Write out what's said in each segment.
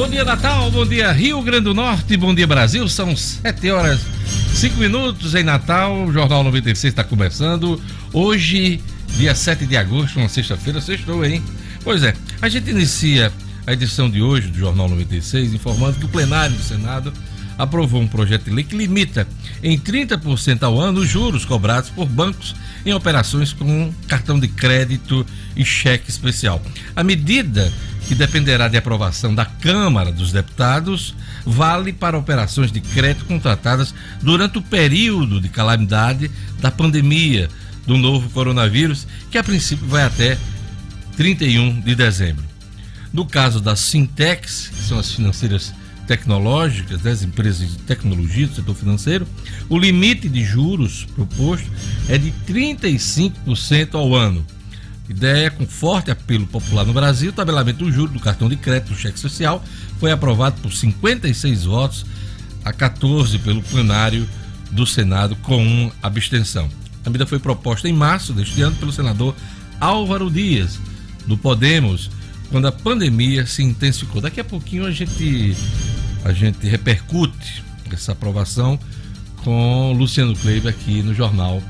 Bom dia, Natal. Bom dia, Rio Grande do Norte. Bom dia, Brasil. São 7 horas 5 minutos em Natal. O Jornal 96 está começando. Hoje, dia 7 de agosto, uma sexta-feira. Sextou, hein? Pois é, a gente inicia a edição de hoje do Jornal 96 informando que o plenário do Senado aprovou um projeto de lei que limita em 30% ao ano os juros cobrados por bancos em operações com cartão de crédito e cheque especial. A medida, que dependerá de aprovação da Câmara dos Deputados, vale para operações de crédito contratadas durante o período de calamidade da pandemia do novo coronavírus, que a princípio vai até 31 de dezembro. No caso das Sintex, que são as financeiras tecnológicas das empresas de tecnologia do setor financeiro, o limite de juros proposto é de 35% ao ano. Ideia com forte apelo popular no Brasil, o tabelamento do juro do cartão de crédito do cheque social foi aprovado por 56 votos a 14 pelo plenário do Senado com uma abstenção. A medida foi proposta em março deste ano pelo senador Álvaro Dias, do Podemos, quando a pandemia se intensificou. Daqui a pouquinho a gente a gente repercute essa aprovação com Luciano Kleiber aqui no Jornal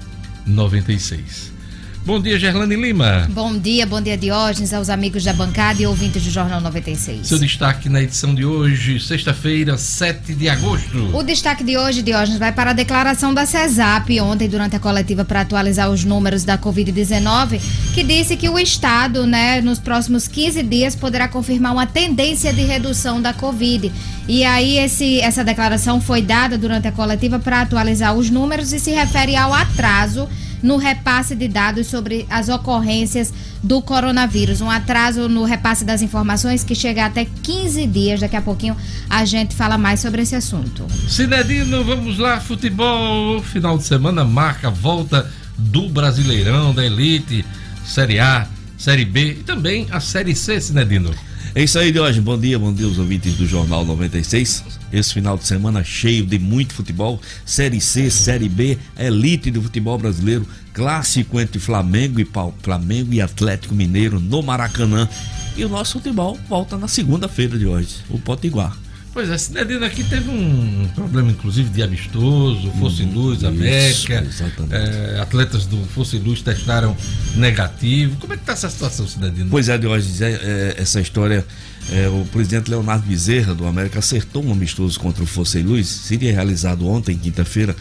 96. Bom dia, Gerlane Lima. Bom dia, bom dia, Diógenes, aos amigos da bancada e ouvintes do Jornal 96. Seu destaque na edição de hoje, sexta-feira, 7 de agosto. O destaque de hoje, Diógenes, vai para a declaração da CESAP ontem, durante a coletiva para atualizar os números da Covid-19, que disse que o Estado, né, nos próximos 15 dias, poderá confirmar uma tendência de redução da Covid. E aí, esse, essa declaração foi dada durante a coletiva para atualizar os números e se refere ao atraso no repasse de dados sobre as ocorrências do coronavírus. Um atraso no repasse das informações que chega até 15 dias. Daqui a pouquinho a gente fala mais sobre esse assunto. Cinedino, vamos lá, futebol. Final de semana marca a volta do Brasileirão, da Elite, Série A, Série B e também a Série C, Cinedino. É isso aí, hoje. Bom dia, bom dia aos ouvintes do Jornal 96. Esse final de semana cheio de muito futebol. Série C, Série B, elite do futebol brasileiro. Clássico entre Flamengo e Flamengo e Atlético Mineiro no Maracanã. E o nosso futebol volta na segunda-feira de hoje, o Potiguar. Pois é, Cidadino aqui teve um problema, inclusive, de amistoso, Fosse uhum, Luz, América. É, atletas do Fosse Luz testaram negativo. Como é que está essa situação, Cidadino? Pois é, de hoje, é, é, essa história. É, o presidente Leonardo Bezerra, do América, acertou um amistoso contra o Fosse Luz. Seria realizado ontem, quinta-feira.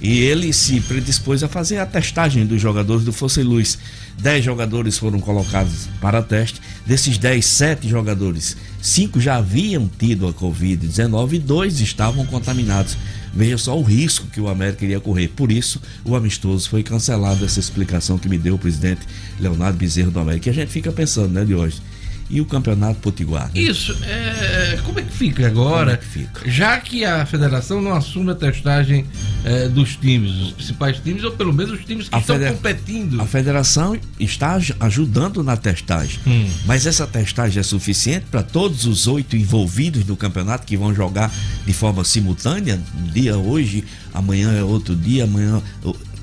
E ele se predispôs a fazer a testagem dos jogadores do Fosse Luz. Dez jogadores foram colocados para teste. Desses dez, sete jogadores, cinco já haviam tido a Covid-19 e dois estavam contaminados. Veja só o risco que o América iria correr. Por isso, o amistoso foi cancelado. Essa explicação que me deu o presidente Leonardo Bezerra do América. E a gente fica pensando, né, de hoje e o Campeonato Potiguar. Né? Isso. É, como é que fica agora? É que fica? Já que a federação não assume a testagem é, dos times, os principais times, ou pelo menos os times que a estão feder... competindo. A federação está ajudando na testagem. Hum. Mas essa testagem é suficiente para todos os oito envolvidos no campeonato que vão jogar de forma simultânea? Um dia hoje, amanhã é outro dia, amanhã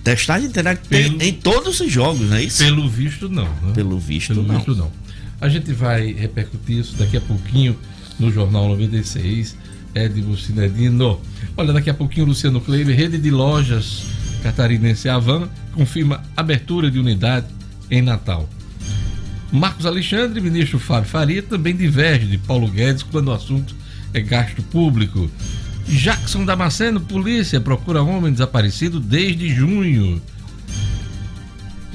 testagem terá que ter em todos os jogos, não é isso? Pelo visto, não. Né? Pelo visto, pelo não. Visto, não. A gente vai repercutir isso daqui a pouquinho no Jornal 96. Edmo Cinedino. Olha, daqui a pouquinho Luciano Kleber, rede de lojas catarinense Avan, confirma abertura de unidade em Natal. Marcos Alexandre, ministro Fábio Faria, também diverge de Paulo Guedes quando o assunto é gasto público. Jackson Damasceno, polícia, procura homem desaparecido desde junho.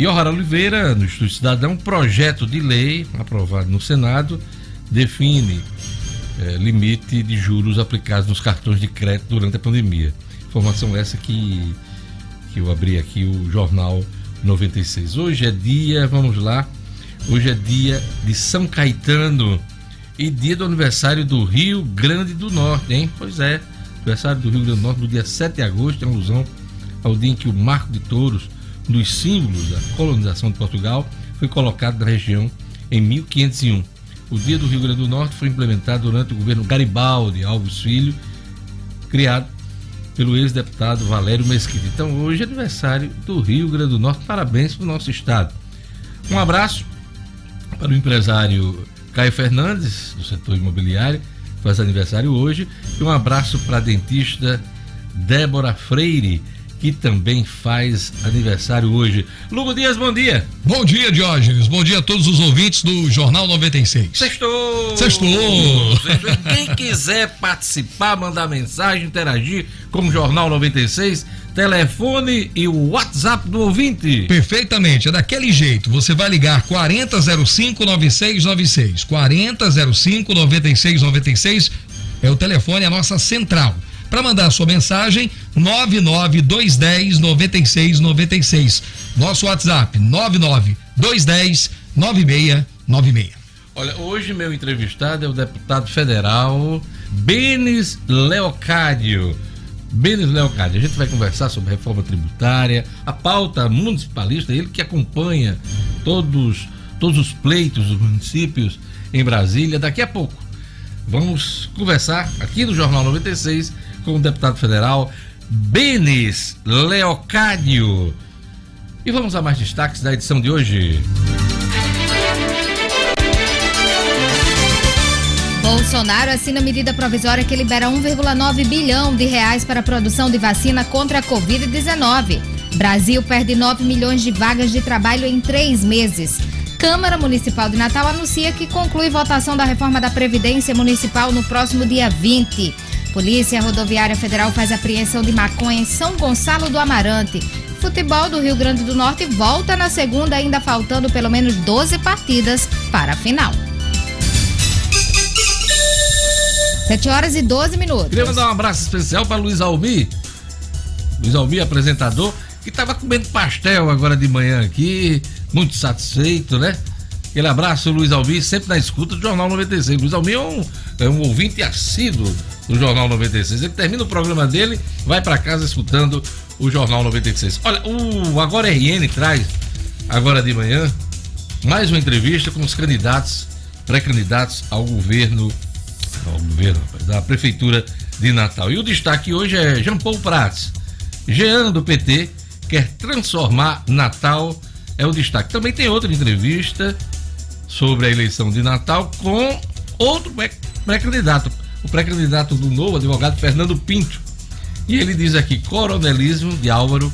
E Ohara Oliveira, no Instituto Cidadão, projeto de lei aprovado no Senado define é, limite de juros aplicados nos cartões de crédito durante a pandemia. Informação essa que, que eu abri aqui o Jornal 96. Hoje é dia, vamos lá, hoje é dia de São Caetano e dia do aniversário do Rio Grande do Norte, hein? Pois é, aniversário do Rio Grande do Norte no dia 7 de agosto, em alusão ao dia em que o Marco de Touros dos símbolos da colonização de Portugal foi colocado na região em 1501. O Dia do Rio Grande do Norte foi implementado durante o governo Garibaldi Alves Filho, criado pelo ex-deputado Valério Mesquita. Então, hoje é aniversário do Rio Grande do Norte. Parabéns para o nosso estado. Um abraço para o empresário Caio Fernandes, do setor imobiliário, faz aniversário hoje. E um abraço para a dentista Débora Freire, que também faz aniversário hoje. Lugo Dias, bom dia. Bom dia, Diógenes. Bom dia a todos os ouvintes do Jornal 96. Sextou! Sextou! Quem quiser participar, mandar mensagem, interagir com o Jornal 96, telefone e o WhatsApp do ouvinte. Perfeitamente, é daquele jeito. Você vai ligar 4005 9696. 4005 9696 é o telefone, a nossa central. Para mandar sua mensagem, 99210 9696. Nosso WhatsApp, 99210 9696. Olha, hoje meu entrevistado é o deputado federal Benes Leocádio. Benes Leocádio, a gente vai conversar sobre reforma tributária, a pauta municipalista, ele que acompanha todos, todos os pleitos dos municípios em Brasília. Daqui a pouco vamos conversar aqui no Jornal 96 com o deputado federal Benes Leocádio. E vamos a mais destaques da edição de hoje. Bolsonaro assina medida provisória que libera 1,9 bilhão de reais para a produção de vacina contra a Covid-19. Brasil perde 9 milhões de vagas de trabalho em três meses. Câmara Municipal de Natal anuncia que conclui votação da reforma da Previdência Municipal no próximo dia 20. Polícia Rodoviária Federal faz apreensão de maconha em São Gonçalo do Amarante. Futebol do Rio Grande do Norte volta na segunda, ainda faltando pelo menos 12 partidas para a final. 7 horas e 12 minutos. Queria mandar um abraço especial para Luiz Almi. Luiz Almi, apresentador, que estava comendo pastel agora de manhã aqui, muito satisfeito, né? Aquele abraço, Luiz Almi, sempre na escuta do Jornal 96. Luiz Almi é um, é um ouvinte assíduo do Jornal 96. Ele termina o programa dele, vai para casa escutando o Jornal 96. Olha, o Agora RN traz, agora de manhã, mais uma entrevista com os candidatos, pré-candidatos ao governo, ao governo, da Prefeitura de Natal. E o destaque hoje é Jean Paul Prats. Jean do PT quer transformar Natal, é o destaque. Também tem outra entrevista sobre a eleição de Natal com outro pré-candidato, o pré-candidato do novo advogado Fernando Pinto. E ele diz aqui: coronelismo de Álvaro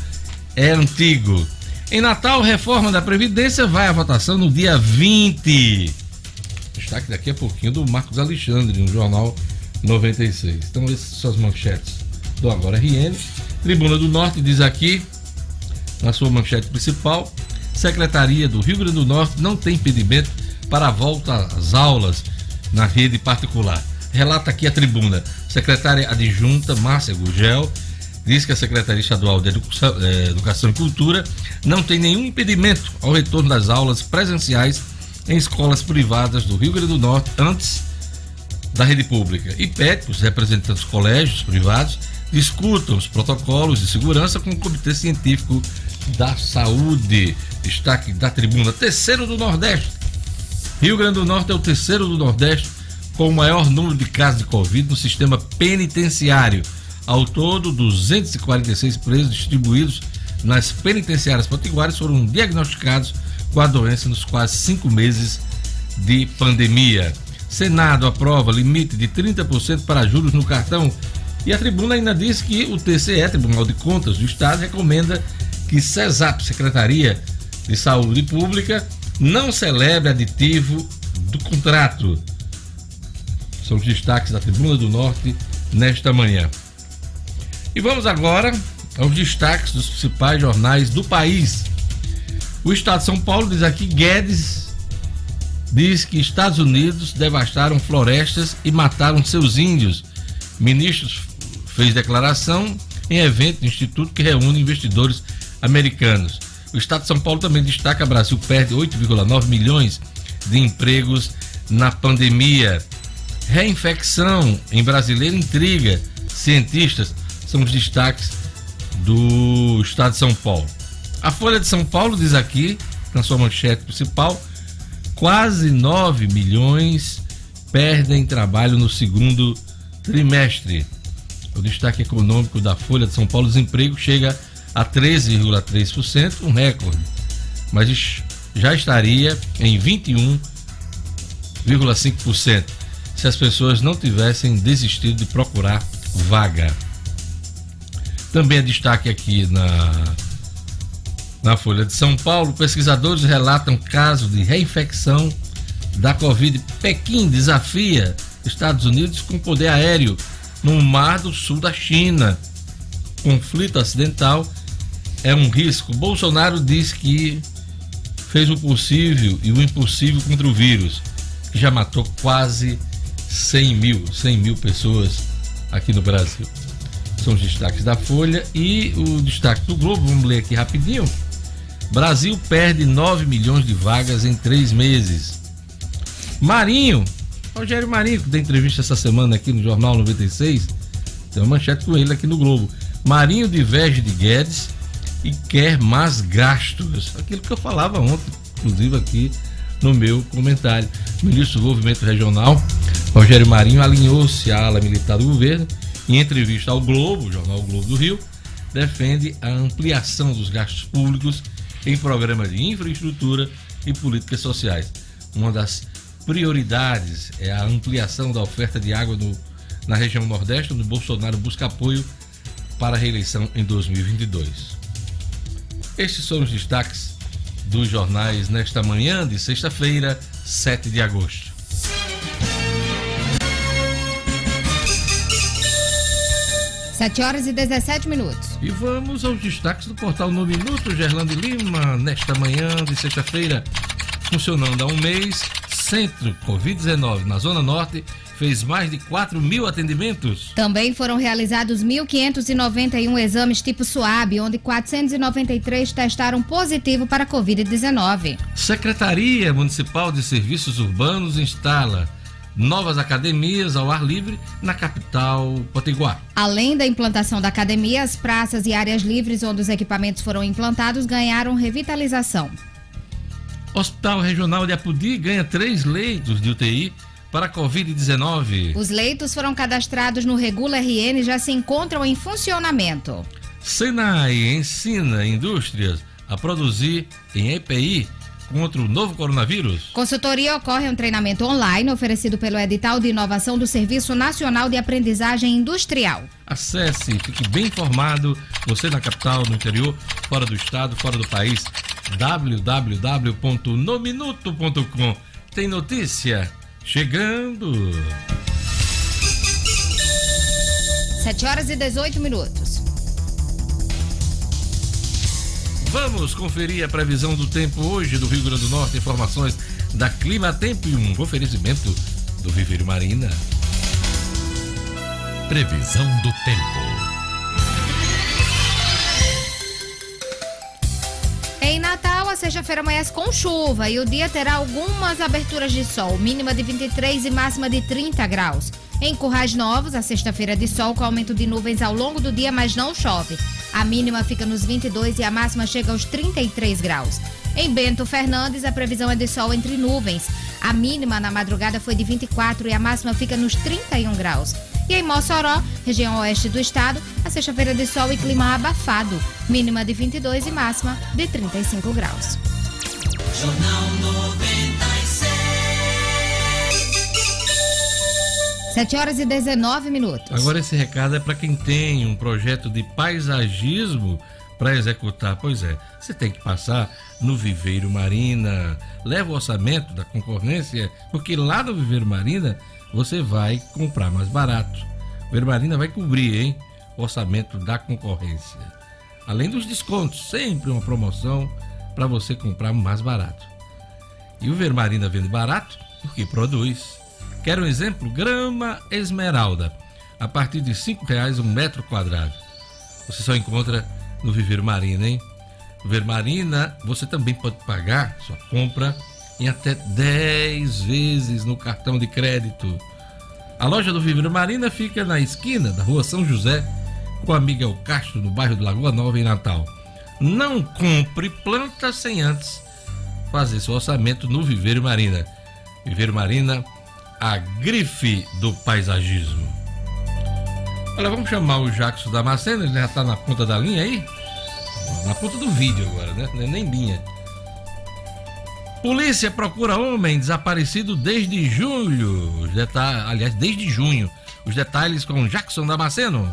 é antigo. Em Natal, reforma da Previdência vai à votação no dia 20. Destaque daqui a pouquinho do Marcos Alexandre, no Jornal 96. Então, essas são as manchetes do Agora RN. Tribuna do Norte diz aqui, na sua manchete principal, Secretaria do Rio Grande do Norte não tem impedimento para a volta às aulas na rede particular. Relata aqui a tribuna. Secretária adjunta Márcia Gugel diz que a Secretaria Estadual de Educação, eh, Educação e Cultura não tem nenhum impedimento ao retorno das aulas presenciais em escolas privadas do Rio Grande do Norte antes da rede pública e pede que os representantes dos colégios privados discutam os protocolos de segurança com o Comitê Científico da Saúde. Destaque da tribuna. Terceiro do Nordeste. Rio Grande do Norte é o terceiro do Nordeste com o maior número de casos de Covid no sistema penitenciário. Ao todo, 246 presos distribuídos nas penitenciárias potiguares foram diagnosticados com a doença nos quase cinco meses de pandemia. Senado aprova limite de 30% para juros no cartão. E a tribuna ainda diz que o TCE, Tribunal de Contas do Estado, recomenda que CESAP, Secretaria de Saúde Pública, não celebre aditivo do contrato são os destaques da Tribuna do Norte nesta manhã. E vamos agora aos destaques dos principais jornais do país. O Estado de São Paulo diz aqui: Guedes diz que Estados Unidos devastaram florestas e mataram seus índios. Ministros fez declaração em evento do Instituto que reúne investidores americanos. O Estado de São Paulo também destaca: Brasil perde 8,9 milhões de empregos na pandemia. Reinfecção em brasileiro intriga. Cientistas são os destaques do estado de São Paulo. A Folha de São Paulo diz aqui, na sua manchete principal, quase 9 milhões perdem trabalho no segundo trimestre. O destaque econômico da Folha de São Paulo, desemprego chega a 13,3%, um recorde, mas já estaria em 21,5%. Se as pessoas não tivessem desistido de procurar vaga. Também é destaque aqui na, na Folha de São Paulo: pesquisadores relatam caso de reinfecção da Covid. Pequim desafia Estados Unidos com poder aéreo no mar do sul da China. Conflito acidental é um risco. Bolsonaro diz que fez o possível e o impossível contra o vírus, que já matou quase 100 mil, 100 mil pessoas aqui no Brasil. São os destaques da Folha e o destaque do Globo, vamos ler aqui rapidinho. Brasil perde 9 milhões de vagas em três meses. Marinho, Rogério Marinho, que deu entrevista essa semana aqui no Jornal 96, tem uma manchete com ele aqui no Globo. Marinho diverge de Guedes e quer mais gastos. Aquilo que eu falava ontem, inclusive aqui no meu comentário. Ministro do Desenvolvimento Regional, Rogério Marinho, alinhou-se à ala militar do governo em entrevista ao Globo, jornal Globo do Rio, defende a ampliação dos gastos públicos em programas de infraestrutura e políticas sociais. Uma das prioridades é a ampliação da oferta de água no, na região Nordeste, onde Bolsonaro busca apoio para a reeleição em 2022. Estes são os destaques dos jornais nesta manhã de sexta-feira, 7 de agosto. Sete horas e 17 minutos. E vamos aos destaques do portal No Minuto, Gerlando Lima, nesta manhã de sexta-feira, funcionando há um mês, Centro Covid-19 na Zona Norte fez mais de 4 mil atendimentos. Também foram realizados 1.591 exames tipo SUAB, onde 493 testaram positivo para Covid-19. Secretaria Municipal de Serviços Urbanos instala novas academias ao ar livre na capital potiguar. Além da implantação da academia, as praças e áreas livres onde os equipamentos foram implantados ganharam revitalização. Hospital Regional de Apudi ganha três leitos de UTI para Covid-19. Os leitos foram cadastrados no Regula RN e já se encontram em funcionamento. Senai ensina indústrias a produzir em EPI contra o novo coronavírus. Consultoria ocorre um treinamento online oferecido pelo edital de inovação do Serviço Nacional de Aprendizagem Industrial. Acesse, fique bem informado, você na capital, no interior, fora do estado, fora do país, www.nominuto.com. Tem notícia? Chegando! 7 horas e 18 minutos. Vamos conferir a previsão do tempo hoje do Rio Grande do Norte. Informações da Clima Tempo e um oferecimento do Viveiro Marina. Previsão do tempo. Em Natal, a sexta-feira amanhece com chuva e o dia terá algumas aberturas de sol, mínima de 23 e máxima de 30 graus. Em Currais Novos, a sexta-feira de sol com aumento de nuvens ao longo do dia, mas não chove. A mínima fica nos 22 e a máxima chega aos 33 graus. Em Bento Fernandes, a previsão é de sol entre nuvens. A mínima na madrugada foi de 24 e a máxima fica nos 31 graus. E em Mossoró, região oeste do estado, a sexta-feira de sol e clima abafado, mínima de 22 e máxima de 35 graus. Jornal 96. 7 horas e 19 minutos. Agora esse recado é para quem tem um projeto de paisagismo para executar. Pois é, você tem que passar no Viveiro Marina. Leva o orçamento da concorrência, porque lá no Viveiro Marina você vai comprar mais barato. O Viveiro Marina vai cobrir, hein? O orçamento da concorrência. Além dos descontos, sempre uma promoção para você comprar mais barato. E o Viveiro Marina vende barato porque produz. Quer um exemplo? Grama esmeralda. A partir de R$ reais um metro quadrado. Você só encontra no Viveiro Marina, hein? Viveiro Marina, você também pode pagar sua compra em até 10 vezes no cartão de crédito. A loja do Viveiro Marina fica na esquina da rua São José, com a Miguel Castro, no bairro de Lagoa Nova, em Natal. Não compre plantas sem antes fazer seu orçamento no Viveiro Marina. Viveiro Marina, a grife do paisagismo. Olha, vamos chamar o Jackson Damasceno, ele já está na ponta da linha aí? Na ponta do vídeo agora, né? É nem linha. Polícia procura homem desaparecido desde julho. Os deta- Aliás, desde junho. Os detalhes com Jackson Damasceno.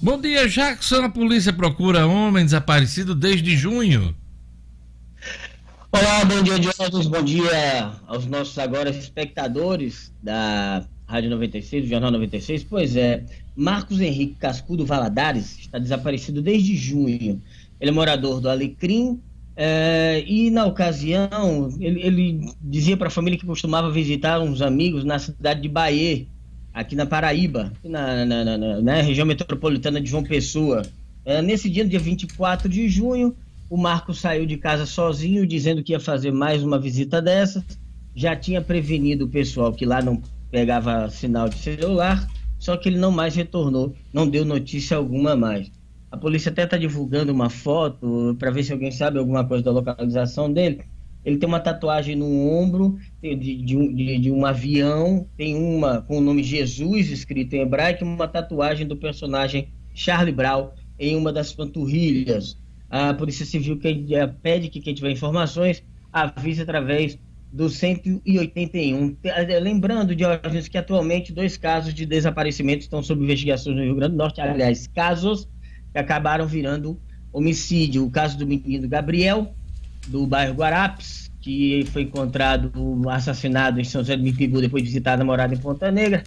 Bom dia, Jackson. A polícia procura homem desaparecido desde junho. Olá, bom dia, José. Bom dia aos nossos agora espectadores da Rádio 96, do Jornal 96. Pois é, Marcos Henrique Cascudo Valadares está desaparecido desde junho. Ele é morador do Alecrim eh, e, na ocasião, ele, ele dizia para a família que costumava visitar uns amigos na cidade de Bahia, aqui na Paraíba, na, na, na- na- na região metropolitana de João Pessoa. Eh, nesse dia, dia 24 de junho, o Marcos saiu de casa sozinho, dizendo que ia fazer mais uma visita dessas. Já tinha prevenido o pessoal que lá não pegava sinal de celular, só que ele não mais retornou, não deu notícia alguma mais. A polícia até está divulgando uma foto para ver se alguém sabe alguma coisa da localização dele. Ele tem uma tatuagem no ombro de, de um, de- de um avião, tem uma com o nome Jesus escrito em hebraico, uma tatuagem do personagem Charlie Brown em uma das panturrilhas. A Polícia Civil que, eh, pede que quem tiver informações avise através do 181. Te- eh, Lembrando, Diógenes, que atualmente dois casos de desaparecimento estão sob investigação no Rio Grande do Norte, aliás, casos que acabaram virando homicídio. O caso do menino Gabriel, do bairro Guarapes, que foi encontrado assassinado em São José do Mipibu depois de visitar a namorada em Ponta Negra.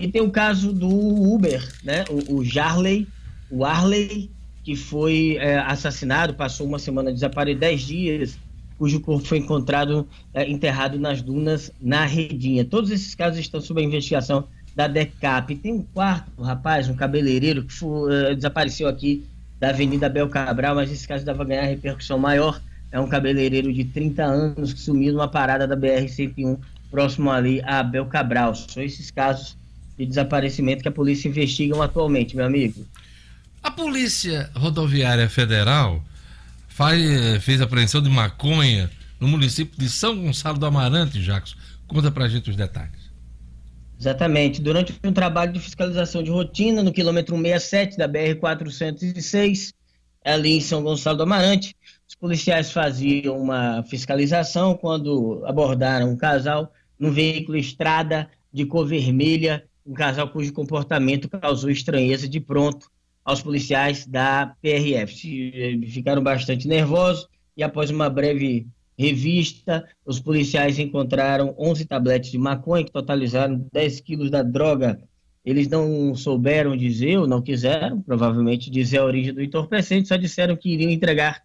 E, tem o caso do Uber, né? O, o Jarley, o Arley, que foi eh, assassinado, passou uma semana desaparecido, dez dias, cujo corpo foi encontrado eh, enterrado nas dunas na Redinha. Todos esses casos estão sob a investigação da DECAP. Tem um quarto rapaz, um cabeleireiro, que foi, eh, desapareceu aqui da Avenida Bel Cabral, mas esse caso dava ganhar repercussão maior. É um cabeleireiro de 30 anos que sumiu numa parada da BR-101, próximo ali a Bel Cabral. São esses casos de desaparecimento que a polícia investiga atualmente, meu amigo. A Polícia Rodoviária Federal faz- fez apreensão de maconha no município de São Gonçalo do Amarante, Jackson. Conta pra gente os detalhes. Exatamente. Durante um trabalho de fiscalização de rotina no quilômetro 67 da BR-406, ali em São Gonçalo do Amarante, os policiais faziam uma fiscalização quando abordaram um casal num veículo estrada de cor vermelha, um casal cujo comportamento causou estranheza de pronto aos policiais da PRF. Eh, Ficaram bastante nervosos e após uma breve revista, os policiais encontraram 11 tabletes de maconha que totalizaram 10 quilos da droga. Eles não souberam dizer ou não quiseram, provavelmente, dizer a origem do entorpecente, só disseram que iriam entregar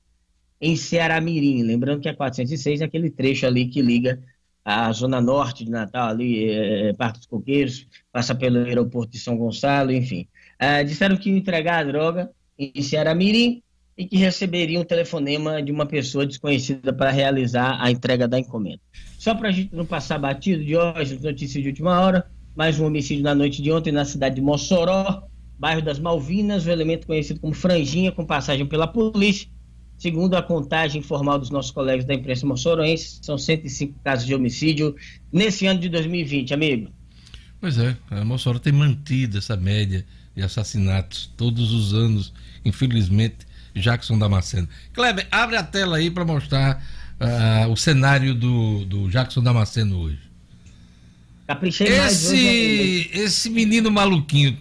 em Ceará-Mirim. Lembrando que a 406 é aquele trecho ali que liga a zona norte de Natal, ali, é, Parque dos Coqueiros, passa pelo aeroporto de São Gonçalo, enfim. Ah, disseram que iam entregar a droga em Ceará-Mirim e que receberiam um telefonema de uma pessoa desconhecida para realizar a entrega da encomenda. Só para a gente não passar batido de hoje, notícias de última hora, mais um homicídio na noite de ontem na cidade de Mossoró, bairro das Malvinas, o elemento conhecido como Franjinha, com passagem pela polícia. Segundo a contagem informal dos nossos colegas da imprensa moçoroense, são 105 casos de homicídio nesse ano de 2020, amigo. Pois é, a Mossoró tem mantido essa média de assassinatos todos os anos, infelizmente, Jackson Damasceno. Kleber, abre a tela aí para mostrar ah, o cenário do, do Jackson Damasceno hoje. Caprichei mais hoje. amigo. Esse, esse menino maluquinho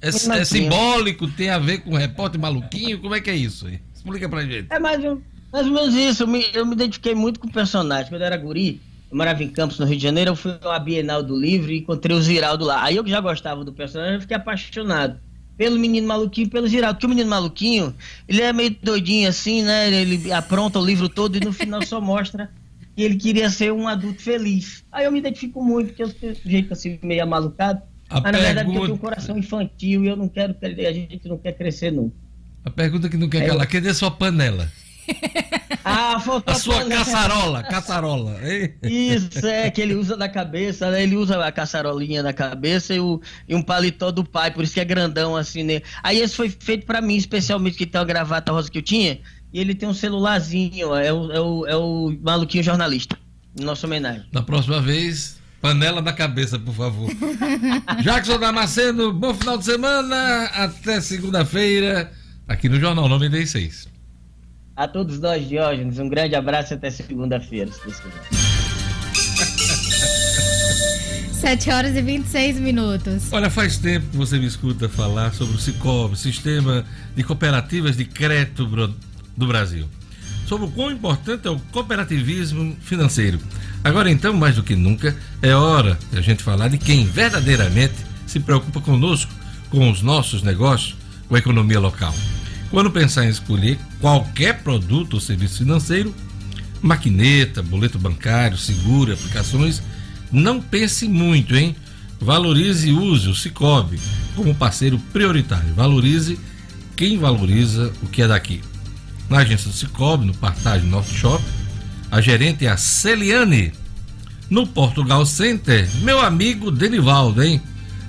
é, é simbólico, tem a ver com o repórter maluquinho? Como é que é isso aí? Explica pra gente. É mais, ou- mais ou menos isso. Eu me, eu me identifiquei muito com o personagem. Quando eu era guri, eu morava em Campos, no Rio de Janeiro, eu fui à Bienal do Livro e encontrei o Ziraldo lá. Aí eu que já gostava do personagem, eu fiquei apaixonado pelo menino maluquinho pelo Ziraldo. Porque o menino maluquinho, ele é meio doidinho assim, né? Ele apronta o livro todo e no final só mostra que ele queria ser um adulto feliz. Aí eu me identifico muito, porque eu tenho um jeito assim, meio amalucado. A mas na verdade, porque eu pergunta- tenho um coração infantil e eu não quero, a gente não quer crescer nunca. A pergunta que não quer É, calar, eu- cadê sua panela? Ah, faltou A sua panela. caçarola, caçarola. hein? Isso, é, que ele usa na cabeça, né? Ele usa a caçarolinha na cabeça e, o, e um paletó do pai, por isso que é grandão assim, né? Aí esse foi feito pra mim, especialmente, que tem uma gravata rosa que eu tinha, e ele tem um celularzinho, ó, é o, é o, é o maluquinho jornalista. Nossa homenagem. Da próxima vez, panela na cabeça, por favor. Jackson Damasceno, bom final de semana. Até segunda-feira, aqui no Jornal 96. A todos nós, Diógenes, um grande abraço e até segunda-feira, se Deus quiser. 7 horas e 26 minutos. Olha, faz tempo que você me escuta falar sobre o Cicobi, Sistema de Cooperativas de Crédito do Brasil. Sobre o quão importante é o cooperativismo financeiro. Agora então, mais do que nunca, é hora de a gente falar de quem verdadeiramente se preocupa conosco, com os nossos negócios, com a economia local. Quando pensar em escolher qualquer produto ou serviço financeiro, maquineta, boleto bancário, seguro, aplicações, não pense muito, hein? Valorize e use o Cicobi como parceiro prioritário. Valorize quem valoriza o que é daqui. Na agência do Cicobi, no Partage Norte Shop, a gerente é a Celiane. No Portugal Center, meu amigo Denivaldo, hein?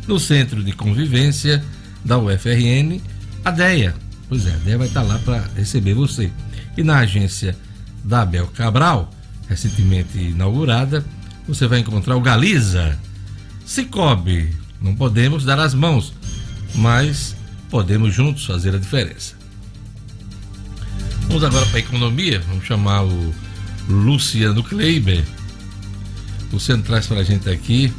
No Centro de Convivência da UFRN, a DEA. Pois é, a DEA vai estar lá para receber você. E na agência da Abel Cabral, recentemente inaugurada, você vai encontrar o Galiza. Cicobi, não podemos dar as mãos, mas podemos juntos fazer a diferença. Vamos agora para a economia, vamos chamar o Luciano Kleiber. O Luciano traz para a gente aqui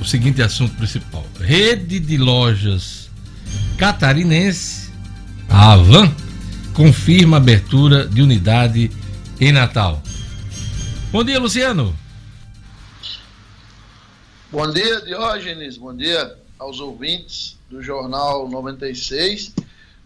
o seguinte assunto principal: rede de lojas catarinense, a Avan, confirma abertura de unidade em Natal. Bom dia, Luciano. Bom dia, Diógenes. Bom dia aos ouvintes do Jornal 96.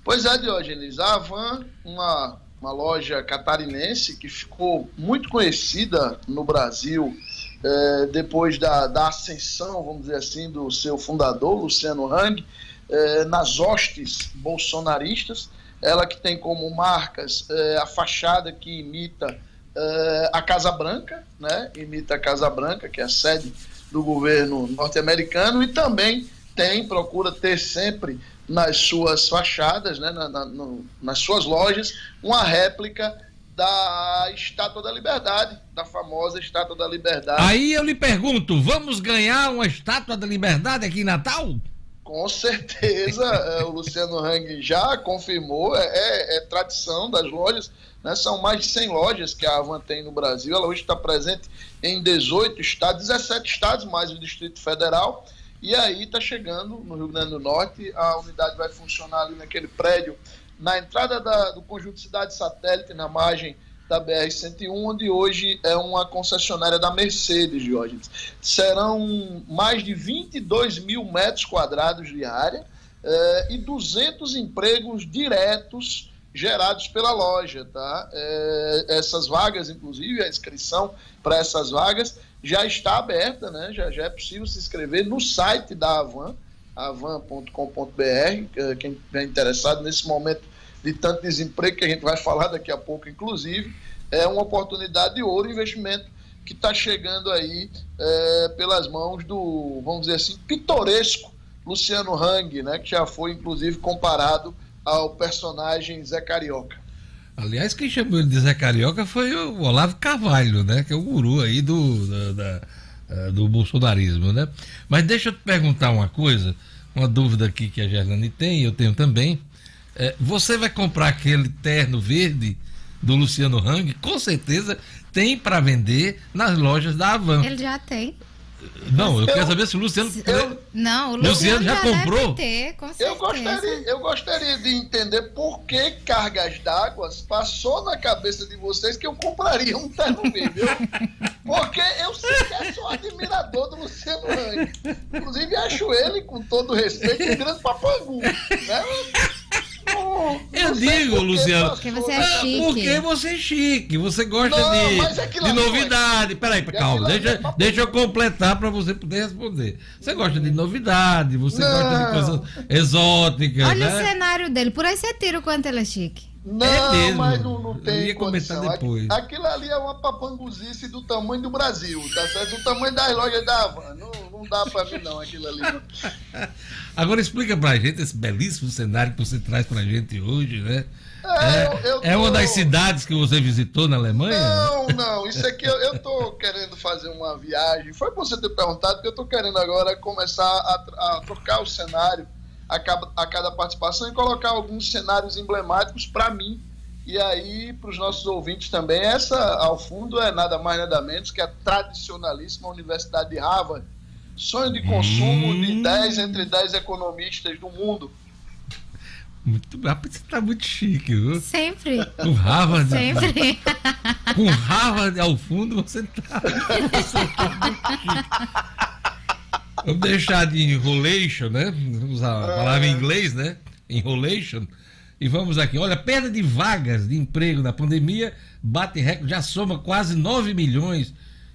Pois é, Diógenes, a Avan, uma, uma loja catarinense que ficou muito conhecida no Brasil eh, depois da, da ascensão, vamos dizer assim, do seu fundador, Luciano Hang, eh, nas hostes bolsonaristas. Ela que tem como marcas eh, a fachada que imita eh, a Casa Branca, né? imita a Casa Branca, que é a sede do governo norte-americano, e também tem, procura ter sempre nas suas fachadas, né, na- na- no- nas suas lojas, uma réplica da Estátua da Liberdade, da famosa Estátua da Liberdade. Aí eu lhe pergunto: vamos ganhar uma estátua da liberdade aqui em Natal? Com certeza, eh, o Luciano Hang já confirmou, é, é- é tradição das lojas, né? são mais de 100 lojas que a Avan tem no Brasil, ela hoje está presente em 18 estados, 17 estados, mais o Distrito Federal, e aí está chegando no Rio Grande do Norte, a unidade vai funcionar ali naquele prédio, na entrada da- do conjunto Cidade Satélite, na margem da BR-101, onde hoje é uma concessionária da Mercedes, Diógenes. Serão mais de 22 mil metros quadrados de área eh, e 200 empregos diretos gerados pela loja, tá? Eh, essas vagas, inclusive, a inscrição para essas vagas já está aberta, né? Já, já é possível se inscrever no site da Avan, avan.com.br, eh, quem estiver interessado nesse momento de tanto desemprego que a gente vai falar daqui a pouco, inclusive, é uma oportunidade de ouro, investimento que está chegando aí é, pelas mãos do, vamos dizer assim, pitoresco Luciano Hang, né, que já foi inclusive comparado ao personagem Zé Carioca. Aliás, quem chamou ele de Zé Carioca foi o Olavo Carvalho, né? Que é o guru aí do, da- da- eh, do bolsonarismo, né? Mas deixa eu te perguntar uma coisa, uma dúvida aqui que a Gerlane tem, eu tenho também. Eh, você vai comprar aquele terno verde do Luciano Hang? Com certeza tem para vender nas lojas da Avan. Ele já tem. Não, eu, quero saber se o Luciano. Eu- Não, o Luciano Luciano, já já, comprou? deve ter, com certeza. Eu gostaria, eu gostaria de entender por que cargas d'água passou na cabeça de vocês que eu compraria um terno verde. Eu- porque eu sequer sou admirador do Luciano Hang. Inclusive, acho ele, com todo respeito, um grande papangu. Né? Não- Eu não digo, Luciano, Porque você é na- chique. Porque você é chique, você gosta Não, de, aquilo de não é novidade. Peraí, Aquilo calma, deixa, é deixa eu completar para você poder responder. Você gosta de novidade, você gosta de Não. coisas exóticas, Olha o né? cenário dele. Por aí você tira o quanto ele é chique. Não, É mas não, não Eu tem ia comentar depois. Aqu- Aquilo ali é uma papanguzice do tamanho do Brasil, tá certo? Do tamanho das lojas da Havan. Não, não dá pra mim não, aquilo ali. não. Agora explica pra gente esse belíssimo cenário que você traz pra gente hoje, né? É, eu- eu é uma tô- das cidades que você visitou na Alemanha? Não, não, isso aqui eu, eu tô querendo fazer uma viagem. Foi pra você ter perguntado, porque eu tô querendo agora começar a, a trocar o cenário a cada, a cada participação e colocar alguns cenários emblemáticos para mim. E aí, para os nossos ouvintes também, essa ao fundo é nada mais nada menos que a tradicionalíssima Universidade de Harvard. Sonho de consumo Hum. de 10 entre 10 economistas do mundo. Muito, rapaz, você tá muito chique, viu? Sempre. Com Harvard, Sempre. com Harvard ao fundo, você tá. Você tá muito chique. Vamos deixar de enrolation, né? Vamos usar a palavra em inglês, né? Enrolation. E vamos aqui. Olha, perda de vagas de emprego na pandemia bate recorde, já soma quase 9 milhões.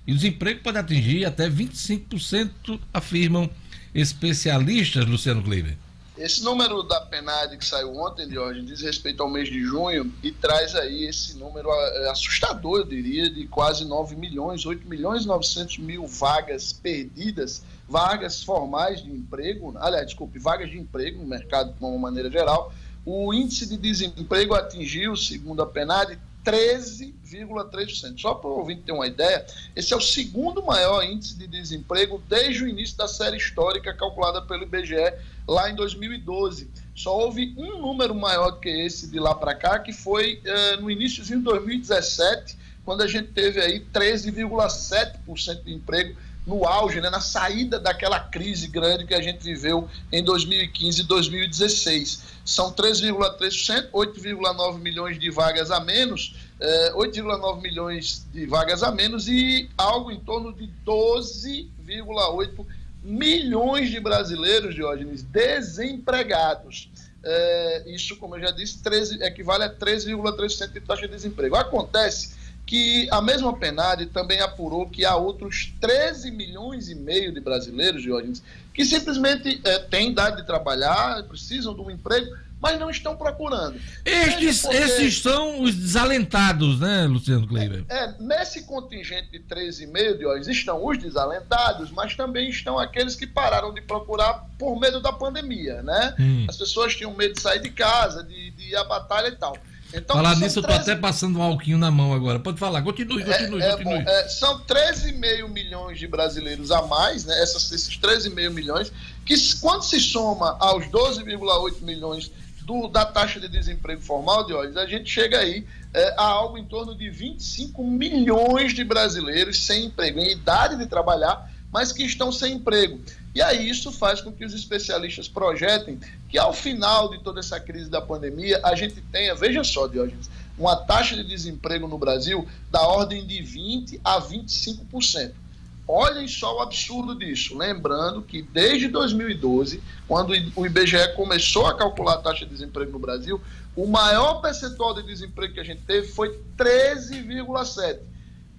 E o desemprego pode atingir até 25%, afirmam especialistas, Luciano Kleiber. Esse número da PNAD que saiu ontem, Diógenes, diz respeito ao mês de junho e traz aí esse número eh, assustador, eu diria, de quase 9 milhões, 8 milhões e 900 mil vagas perdidas, vagas formais de emprego, aliás, desculpe, vagas de emprego no mercado de uma maneira geral. O índice de desemprego atingiu, segundo a PNAD, 13,3%. Só para o ouvinte ter uma ideia, esse é o segundo maior índice de desemprego desde o início da série histórica calculada pelo IBGE lá em 2012. Só houve um número maior do que esse de lá para cá, que foi eh, no iníciozinho de 2017, quando a gente teve aí 13,7% de emprego no auge, né, na saída daquela crise grande que a gente viveu em 2015 e 2016. São 3,3%, 8,9 milhões de vagas a menos, eh, 8,9 milhões de vagas a menos e algo em torno de 12,8 milhões de brasileiros, Diógenes, desempregados. É, isso, como eu já disse, 13, equivale a 13,3% de taxa de desemprego. Acontece que a mesma PNAD também apurou que há outros 13 milhões e meio de brasileiros, Diógenes, que simplesmente é, têm idade de trabalhar, precisam de um emprego, mas não estão procurando. Estes, porque- esses são os desalentados, né, Luciano Kleiber? É, nesse contingente de 13,5 de horas estão os desalentados, mas também estão aqueles que pararam de procurar por medo da pandemia, né? Hum. As pessoas tinham medo de sair de casa, de, de ir à batalha e tal. Então, Falar nisso, eu tô 13 até passando um alquinho na mão agora. Pode falar, continue, continue, é, é continue. bom, é, são 13,5 milhões de brasileiros a mais, né? Essas, esses 13,5 milhões, que quando se soma aos 12,8 milhões do- da taxa de desemprego formal de olhos, a gente chega aí é, a algo em torno de 25 milhões de brasileiros sem emprego, em idade de trabalhar, mas que estão sem emprego. E aí isso faz com que os especialistas projetem que ao final de toda essa crise da pandemia, a gente tenha, veja só, Diógenes, uma taxa de desemprego no Brasil da ordem de 20 a 25%. Olhem só o absurdo disso. Lembrando que desde 2012, quando o IBGE começou a calcular a taxa de desemprego no Brasil, o maior percentual de desemprego que a gente teve foi 13,7%.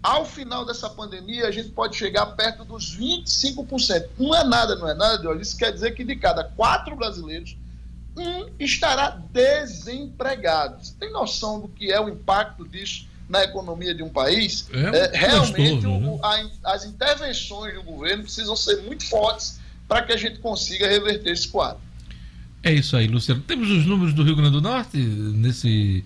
Ao final dessa pandemia, a gente pode chegar perto dos 25%. Não é nada, não é nada, Diógenes. Isso quer dizer que de cada quatro brasileiros, um estará desempregado. Você tem noção do que é o impacto disso na economia de um país? É um É, realmente, o- a- as intervenções do governo precisam ser muito fortes para que a gente consiga reverter esse quadro. É isso aí, Luciano. Temos os números do Rio Grande do Norte nesse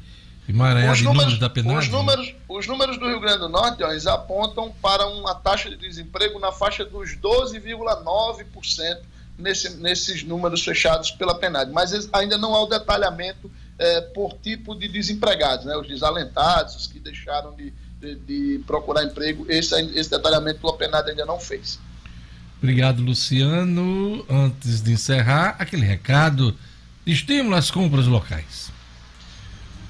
emaranhado de números da PNAD? os, números, os números do Rio Grande do Norte ó, eles apontam para uma taxa de desemprego na faixa dos 12,9% nesse, nesses números fechados pela PNAD. Mas ainda não há o detalhamento eh, por tipo de desempregados, né? os desalentados, os que deixaram de, de- de procurar emprego. Esse, esse detalhamento pela PNAD ainda não fez. Obrigado, Luciano. Antes de encerrar, aquele recado de estímulo às compras locais.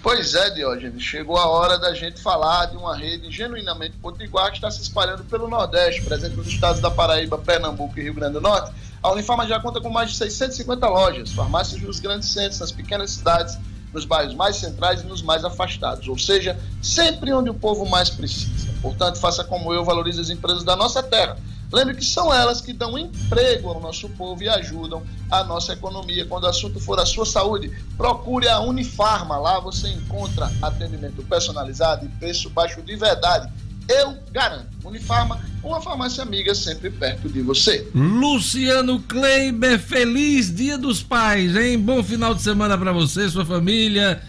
Pois é, Diógenes, chegou a hora da gente falar de uma rede genuinamente potiguar que está se espalhando pelo Nordeste, presente nos estados da Paraíba, Pernambuco e Rio Grande do Norte. A Unifarma já conta com mais de 650 lojas, farmácias nos grandes centros, nas pequenas cidades, nos bairros mais centrais e nos mais afastados, ou seja, sempre onde o povo mais precisa. Portanto, faça como eu, valorize as empresas da nossa terra. Lembre que são elas que dão emprego ao nosso povo e ajudam a nossa economia. Quando o assunto for a sua saúde, procure a Unifarma. Lá você encontra atendimento personalizado e preço baixo de verdade. Eu garanto. Unifarma, uma farmácia amiga sempre perto de você. Luciano Kleiber, feliz Dia dos Pais, hein? Bom final de semana para você, sua família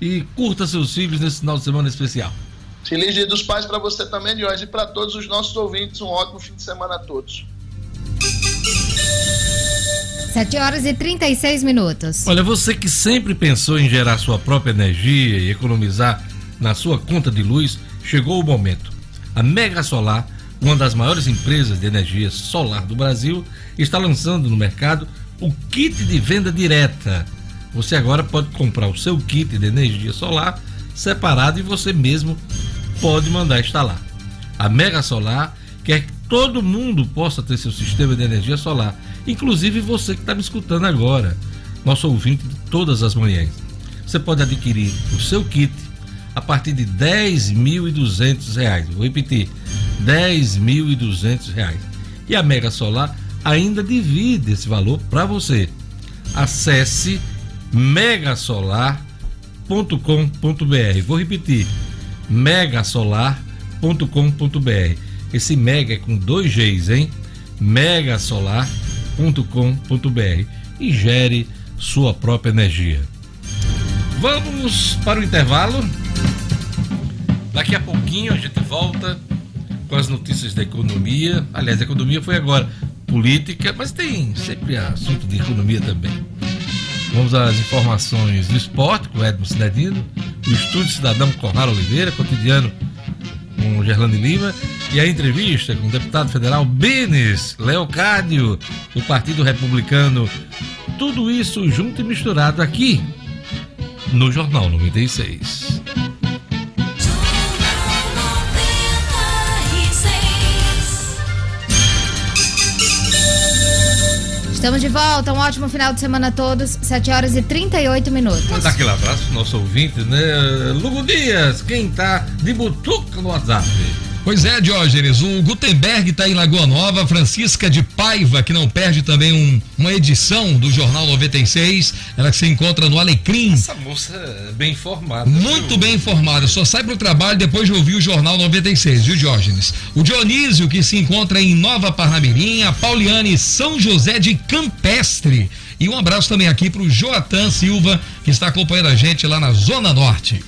e curta seus filhos nesse final de semana especial. Feliz Dia dos Pais para você também, Diógenes, e para todos os nossos ouvintes. Um ótimo fim de semana a todos. 7 horas e 36 minutos. Olha, você que sempre pensou em gerar sua própria energia e economizar na sua conta de luz, chegou o momento. A Mega Solar, uma das maiores empresas de energia solar do Brasil, está lançando no mercado o kit de venda direta. Você agora pode comprar o seu kit de energia solar separado e você mesmo pode mandar instalar. A Mega Solar quer que todo mundo possa ter seu sistema de energia solar, inclusive você que está me escutando agora, nosso ouvinte de todas as manhãs. Você pode adquirir o seu kit a partir de R$ 10.200. Vou repetir, R$ 10.200. E a Mega Solar ainda divide esse valor para você. Acesse megasolar.com.br. Vou repetir, megasolar.com.br. Esse mega é com dois Gs, hein? megasolar.com.br e gere sua própria energia. Vamos para o intervalo. Daqui a pouquinho a gente volta com as notícias da economia. Aliás, a economia foi agora política, mas tem sempre assunto de economia também. Vamos às informações do esporte com Edmo Cidadino, o Estúdio Cidadão com Oliveira, cotidiano com Gerlane Lima e a entrevista com o deputado federal Benes Leocádio, do Partido Republicano. Tudo isso junto e misturado aqui no Jornal 96. Estamos de volta, um ótimo final de semana a todos, 7 horas e 38 minutos. Mandar aquele abraço pro nosso ouvinte, né? Lugo Dias, quem tá de butuca no WhatsApp. Pois é, Diógenes, o Gutenberg está em Lagoa Nova, Francisca de Paiva, que não perde também um, uma edição do Jornal 96, ela que se encontra no Alecrim. Essa moça é bem informada. Muito viu? bem informada, só sai pro trabalho depois de ouvir o Jornal 96, viu, Diógenes? O Dionísio, que se encontra em Nova Parnamirim, a Pauliane São José de Campestre. E um abraço também aqui pro Joatan Silva, que está acompanhando a gente lá na Zona Norte.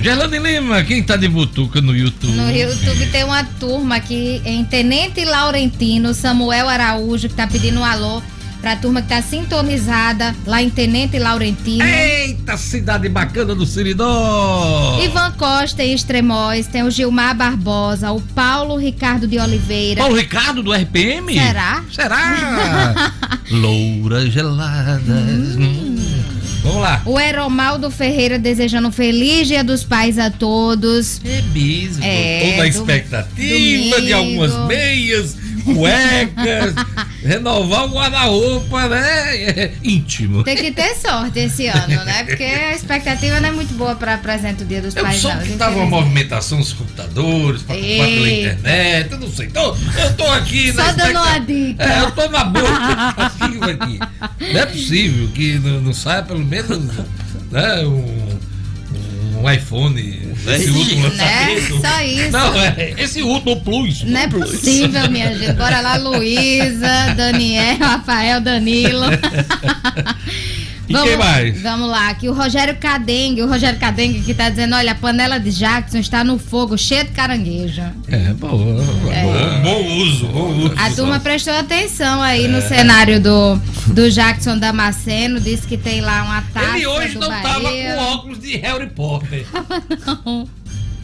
Gerlane Lima, quem tá de butuca no YouTube? No YouTube tem uma turma aqui em Tenente Laurentino, Samuel Araújo, que tá pedindo um alô pra turma que tá sintonizada lá em Tenente Laurentino. Eita, cidade bacana do Siridó! Ivan Costa em Extremóis, tem o Gilmar Barbosa, o Paulo Ricardo de Oliveira. Paulo Ricardo do RPM? Será? Será? Louras geladas. Hum. Vamos lá. O Eromaldo Ferreira desejando um feliz dia dos pais a todos. É mesmo. É, Toda a expectativa de domingo. algumas meias, cuecas, renovar o guarda-roupa, né? É íntimo. Tem que ter sorte esse ano, né? Porque a expectativa não é muito boa para presente o dia dos Eu pais, soube não. que tava uma movimentação nos computadores, comprar pela internet, eu não sei. Tô, eu tô aqui Só dando uma dica. É, eu tô na boca aqui. Não é possível que não, não saia pelo menos né, um, um iPhone, esse último Né? lançamento. Só isso. Não, é esse último Plus. Não é Plus. possível, minha gente. Bora lá, Luísa, Daniel, Rafael, Danilo. E quem mais? Vamos lá, aqui o Rogério Cadengue, o Rogério Cadengue que tá dizendo, olha, a panela de Jackson está no fogo, cheia de caranguejo. É, bom, É. bom, bom uso, bom uso. A turma prestou atenção aí no cenário do, do Jackson Damasceno, disse que tem lá uma taça Ele hoje do não tava Bahia. com óculos de Harry Potter. Não,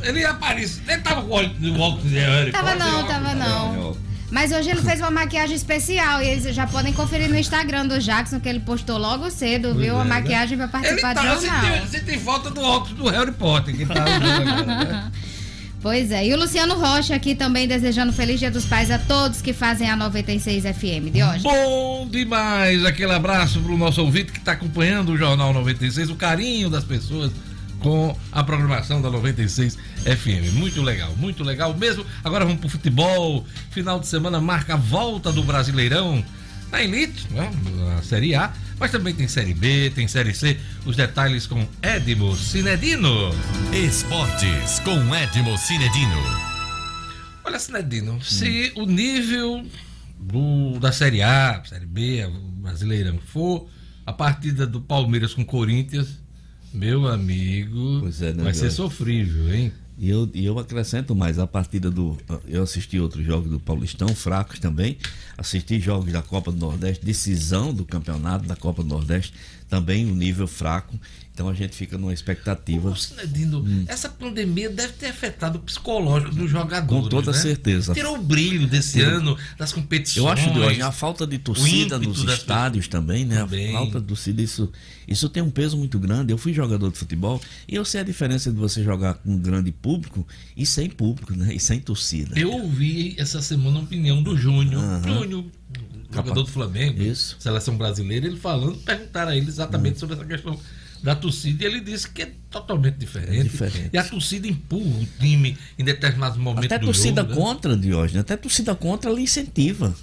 Ele apareceu. Ele tava com óculos de Harry tava Potter. não, tava não. Mas hoje ele fez uma maquiagem especial e eles já podem conferir no Instagram do Jackson, que ele postou logo cedo, viu? é, A né? maquiagem vai Ele participar do tava jornal. sentindo, sentindo falta do óculos do Harry Potter que tá agora, né? Pois é, e o Luciano Rocha aqui também desejando feliz dia dos pais a todos que fazem a 96 FM de hoje. Bom demais! Aquele abraço pro nosso ouvinte que tá acompanhando o Jornal 96, o carinho das pessoas com a programação da 96 FM. Muito legal, muito legal mesmo. Agora vamos pro futebol. Final de semana marca a volta do Brasileirão na Elite, né? na Série A, mas também tem Série B, tem Série C. Os detalhes com Edmo Cinedino. Esportes com Edmo Cinedino. Olha, Cinedino, se o nível do, da Série A, Série B, Brasileirão for a partida do Palmeiras com Corinthians, meu amigo, é, né, vai ser sofrível, hein? E eu, e eu acrescento mais, a partida do. Eu assisti outros jogos do Paulistão, fracos também. Assisti jogos da Copa do Nordeste, decisão do campeonato da Copa do Nordeste, também um nível fraco. Então a gente fica numa expectativa. Ô, Cinedino, essa pandemia deve ter afetado o psicológico dos jogadores. Com toda né? certeza. Tirou o brilho desse Tirou. ano das competições. Eu acho, Deus, a falta de torcida nos estádios também, né? Também. A falta de torcida, isso, isso tem um peso muito grande. Eu fui jogador de futebol e eu sei a diferença de você jogar com um grande público e sem público, né? E sem torcida. Eu ouvi essa semana a opinião do Júnior. Júnior, jogador do Flamengo, Isso. seleção brasileira, ele falando, perguntaram a ele exatamente sobre essa questão da torcida e ele disse que é totalmente diferente. É diferente. E a torcida empurra o time em determinados momentos Até do torcida jogo, né? contra, Diógenes, até torcida contra ela incentiva.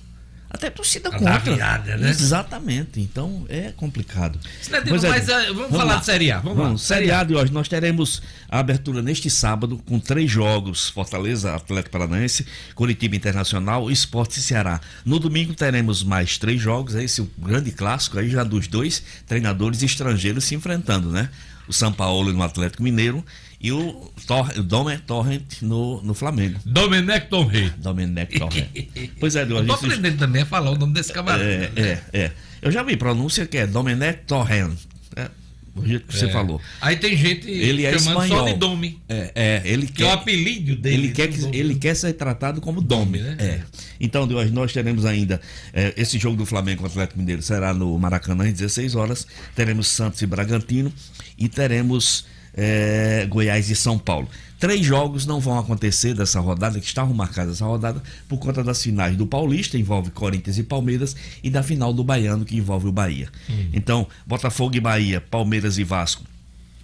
Até torcida A contra. né? Exatamente. Então é complicado. Cinedino, Pois é, mas, eh, vamos falar lá. de Série A, vamos lá. Série A de hoje. Nós teremos a abertura neste sábado com três jogos: Fortaleza, Atlético Paranaense, Curitiba Internacional, Esporte e Ceará. No domingo teremos mais três jogos, esse é o grande clássico aí já dos dois treinadores estrangeiros se enfrentando, né? O São Paulo no Atlético Mineiro e o, Tor o Domer Torrent no, no Flamengo. Domenech Torre. Domenech Torrent. pois é, Eu tô Diógenes. aprendendo também a falar o nome desse camarada. É, é, é. Eu já vi pronúncia que é Domenech Torrent. É, o jeito que você É. falou. Aí tem gente Ele é chamando espanhol. só de Domi, É, é, ele que é o quer, apelido dele. ele quer, que- ele quer ser tratado como Domi, Domi, né? É. Então, Deus, nós teremos ainda é, esse jogo do Flamengo com o Atlético Mineiro será no Maracanã às 16 horas. Teremos Santos e Bragantino e teremos é, Goiás e São Paulo. Três jogos não vão acontecer dessa rodada, que estavam marcadas essa rodada, por conta das finais do Paulista, envolve Corinthians e Palmeiras, e da final do Baiano, que envolve o Bahia. Então, Botafogo e Bahia, Palmeiras e Vasco,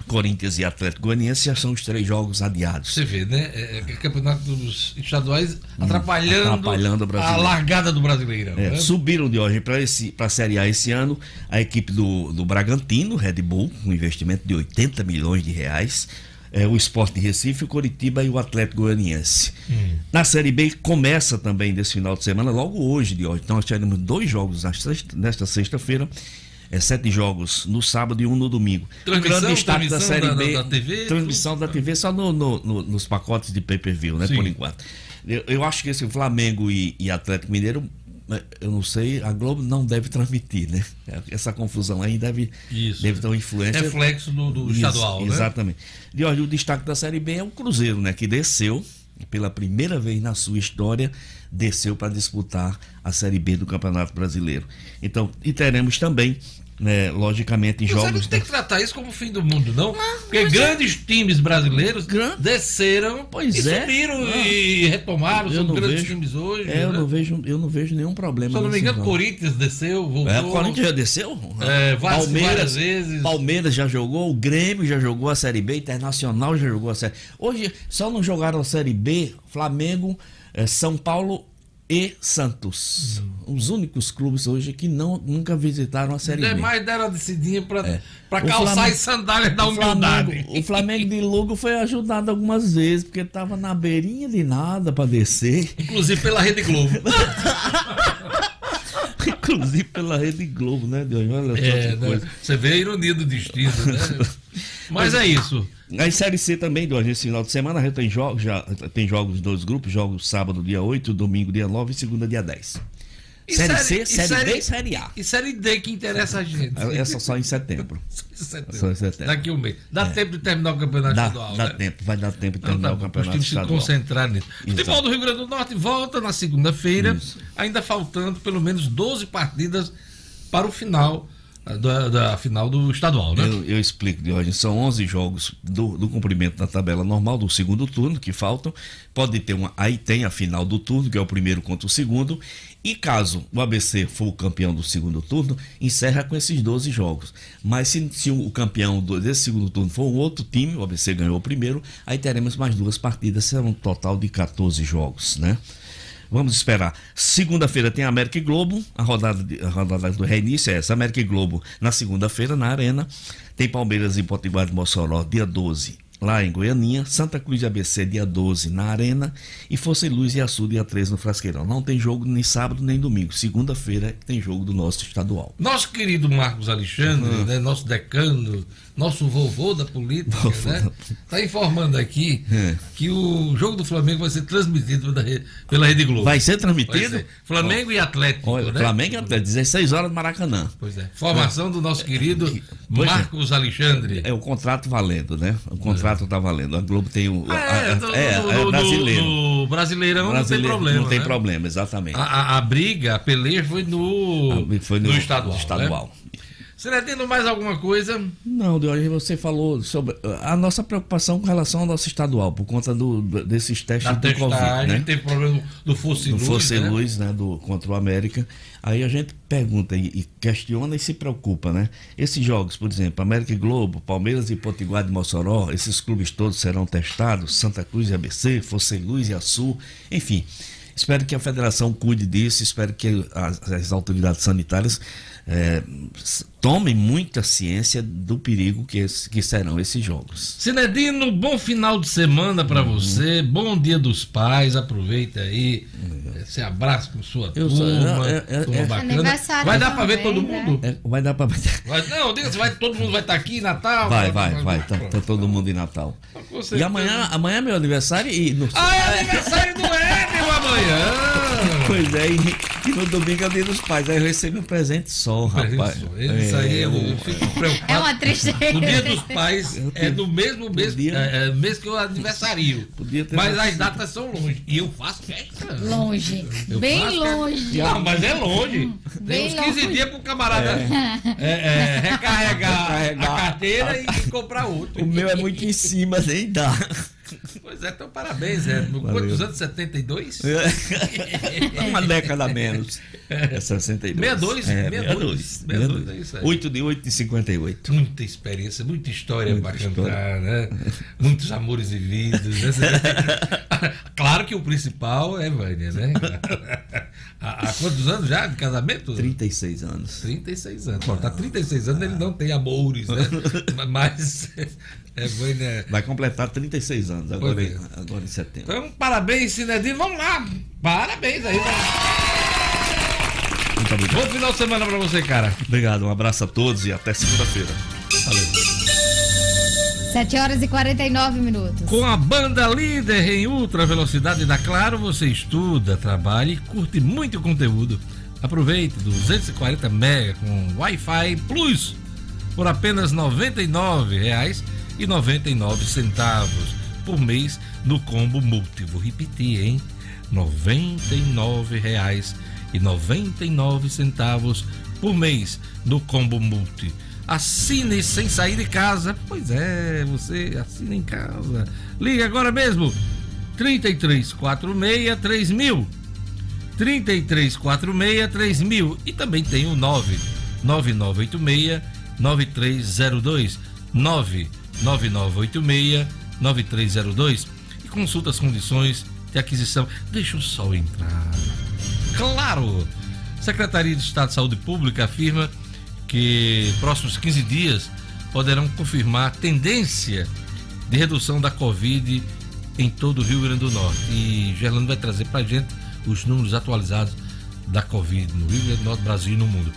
Corinthians e Atlético Goianiense já são os três jogos adiados. Você vê, né? É, é, campeonatos estaduais atrapalhando, Hum, atrapalhando o a largada do Brasileirão. É, né? subiram de hoje para a Série A esse ano a equipe do, do Bragantino, Red Bull, com um investimento de 80 milhões de reais. É, o Esporte de Recife, o Coritiba e o Atlético Goianiense. Na Série B começa também desse final de semana, logo hoje de hoje. Então nós teremos dois jogos sexta- nesta sexta-feira. É, sete jogos no sábado e um no domingo. Transmissão- o grande destaque da Série da- B. da- da TV, transmissão da TV só no- no- no- nos pacotes de pay-per-view, né? Sim. Por enquanto. Eu, eu acho que esse Flamengo e, e Atlético Mineiro, eh, eu não sei, a Globo não deve transmitir, né? Essa confusão aí deve, Isso. deve ter uma influência. Reflexo do, do Isso, estadual, né? Exatamente. E olha, o destaque da Série B é o Cruzeiro, né? Que desceu, pela primeira vez na sua história, desceu para disputar a Série B do Campeonato Brasileiro. Então, e teremos também, né, logicamente, Você jogos. não tem que tratar isso como o fim do mundo, não. Porque grandes times brasileiros Gran- desceram Pois e é. subiram Ah. e retomaram. Eu São não grandes vejo. times hoje. É, eu né? não vejo, eu não vejo nenhum problema. Se eu não me engano, Corinthians desceu, voltou. É, o Corinthians já desceu? É, várias- Palmeiras, várias vezes. Palmeiras já jogou, o Grêmio já jogou a Série B, Internacional já jogou a Série Hoje só não jogaram a Série B Flamengo, eh, São Paulo e Santos. Os únicos clubes hoje que não, nunca visitaram a Série B. Demais deram a descidinha pra, É. pra O calçar Flamengo- as sandálias da O humildade. Flamengo, o Flamengo de Lugo foi ajudado algumas vezes, porque estava na beirinha de nada para descer. Inclusive pela Rede Globo. Inclusive pela Rede Globo, né, Deus? Olha É, né? Você vê a ironia do destino, né? Mas é isso. A Série C também, Deus, nesse final de semana, gente tem jogos, já tem jogos dois grupos, jogos sábado dia 8, domingo dia 9 e segunda dia 10. E série, série- C, série, B série- e Série A. E série D que interessa a gente. Essa só em setembro. Setembro. Só em setembro. Daqui um mês. Dá tempo de terminar o campeonato Dá, estadual, dá né? tempo, vai dar tempo de Então, terminar tá o campeonato os times se estadual. concentrar nisso. Futebol Exato. do Rio Grande do Norte volta na segunda-feira, ainda faltando pelo menos 12 partidas para o final da, da final do estadual, né? Eu, eu explico, Diógenes. São 11 jogos do, do cumprimento da tabela normal do segundo turno que faltam. Pode ter uma. Aí tem a final do turno, que é o primeiro contra o segundo. E caso o ABC for o campeão do segundo turno, encerra com esses 12 jogos. Mas se, se o campeão do, desse segundo turno for um outro time, o ABC ganhou o primeiro, aí teremos mais duas partidas, será um total de 14 jogos, né? Vamos esperar. Segunda-feira tem América e Globo. A rodada, de, a rodada do reinício é essa. América e Globo na segunda-feira, na Arena. Tem Palmeiras e Potiguar de Mossoró, dia 12 lá em Goianinha, Santa Cruz de ABC dia 12 na Arena e Força e Luz e Açul dia 13 no Frasqueirão. Não tem jogo nem sábado nem domingo. Segunda-feira tem jogo do nosso estadual. Nosso querido Marcos Alexandre, uhum. né, nosso decano, nosso vovô da política, vovô né? Está informando aqui é. que o jogo do Flamengo vai ser transmitido pela Rede Globo. Vai ser transmitido? Vai ser. Flamengo e Atlético. Olha, né? Flamengo e Atlético, 16 horas no Maracanã. Pois é. Formação é. do nosso querido é. Marcos Alexandre. É o contrato valendo, né? O contrato está valendo. A Globo tem o. Ah, é, do, é, é, brasileiro. No, Brasileirão não tem problema. Não tem né? problema, exatamente. A, a, a, briga, a peleia foi no, foi no, no estadual. estadual. Né? Tendo mais alguma coisa? Não, Deus, você falou sobre a nossa preocupação com relação ao nosso estadual, por conta do, desses testes da do Covid. Né? Teve problema do Fosse Luz. Do Fosse né? Luz, né? Do, contra o América. Aí a gente pergunta e, e, questiona e se preocupa, né? Esses jogos, por exemplo, América e Globo, Palmeiras e Potiguar de Mossoró, esses clubes todos serão testados, Santa Cruz e ABC, Fosse Luz e Açul, enfim. Espero que a federação cuide disso, espero que as, as autoridades sanitárias é, tomem muita ciência do perigo que, que serão esses jogos. Sinedino, bom final de semana para uhum. você, bom dia dos pais, aproveita aí, uhum. se abraça com sua Eu turma, sou, é, é, turma é, bacana. Vai dar para ver todo né? mundo? É, vai dar para ver. Não, diga se vai, todo mundo vai estar tá aqui em Natal. Vai, vai, vai, vai tá, tá, todo mundo em Natal. E amanhã, amanhã é meu aniversário e... No... Ah, é aniversário do Éder amanhã! Pois é, e, e no domingo é o dia dos pais, aí eu recebi um presente só rapaz. Isso é, aí eu, eu fico preocupado. É uma tristeza. O dia dos pais é no mesmo mês, podia, é, é, mês que eu aniversario. Mas as datas são longe. E eu faço festa. Longe. Eu Bem longe. Ah, mas é longe. Bem Tem uns 15 longe. dias pro camarada é. é. É, recarregar, recarregar, a carteira e comprar outro. O meu é muito em cima, nem dá. Pois é, então parabéns, é. Quantos anos? 72? É. Uma década a menos. É 62. 62? É, 62. 62, 62 é isso aí. 8 de 8 de 58. Muita experiência, muita história para cantar, né? Muitos amores vividos. Né? claro que o principal é Vânia, né? Há, há, quantos anos já de casamento? 36 anos. 36 anos. Bom, tá 36 anos, ele não tem amores, né? Mas é, Vânia... Vai completar 36 anos agora, é. agora em setembro. Então, parabéns, Sinedino. Vamos lá. Parabéns aí. Muito obrigado. Bom final de semana pra você, cara. Obrigado, um abraço a todos e até segunda-feira. Valeu. 7 horas e 49 minutos. Com a banda líder em ultra velocidade da Claro, você estuda, trabalha e curte muito conteúdo. Aproveite 240 MB com Wi-Fi Plus por apenas R$ 99,99 por mês no combo multi. Vou repetir, hein? R$ 99,99 por mês no combo multi Assine sem sair de casa. Pois é, você assina em casa. Liga agora mesmo. 3346 3000. 3346 3000. E também tem o 99986 9302. 99986 9302. E consulta as condições de aquisição. Deixa o sol entrar. Claro! Secretaria de Estado de Saúde Pública afirma que próximos 15 dias poderão confirmar tendência de redução da Covid em todo o Rio Grande do Norte. E Gerlando vai trazer para a gente os números atualizados da Covid no Rio Grande do Norte, Brasil e no mundo.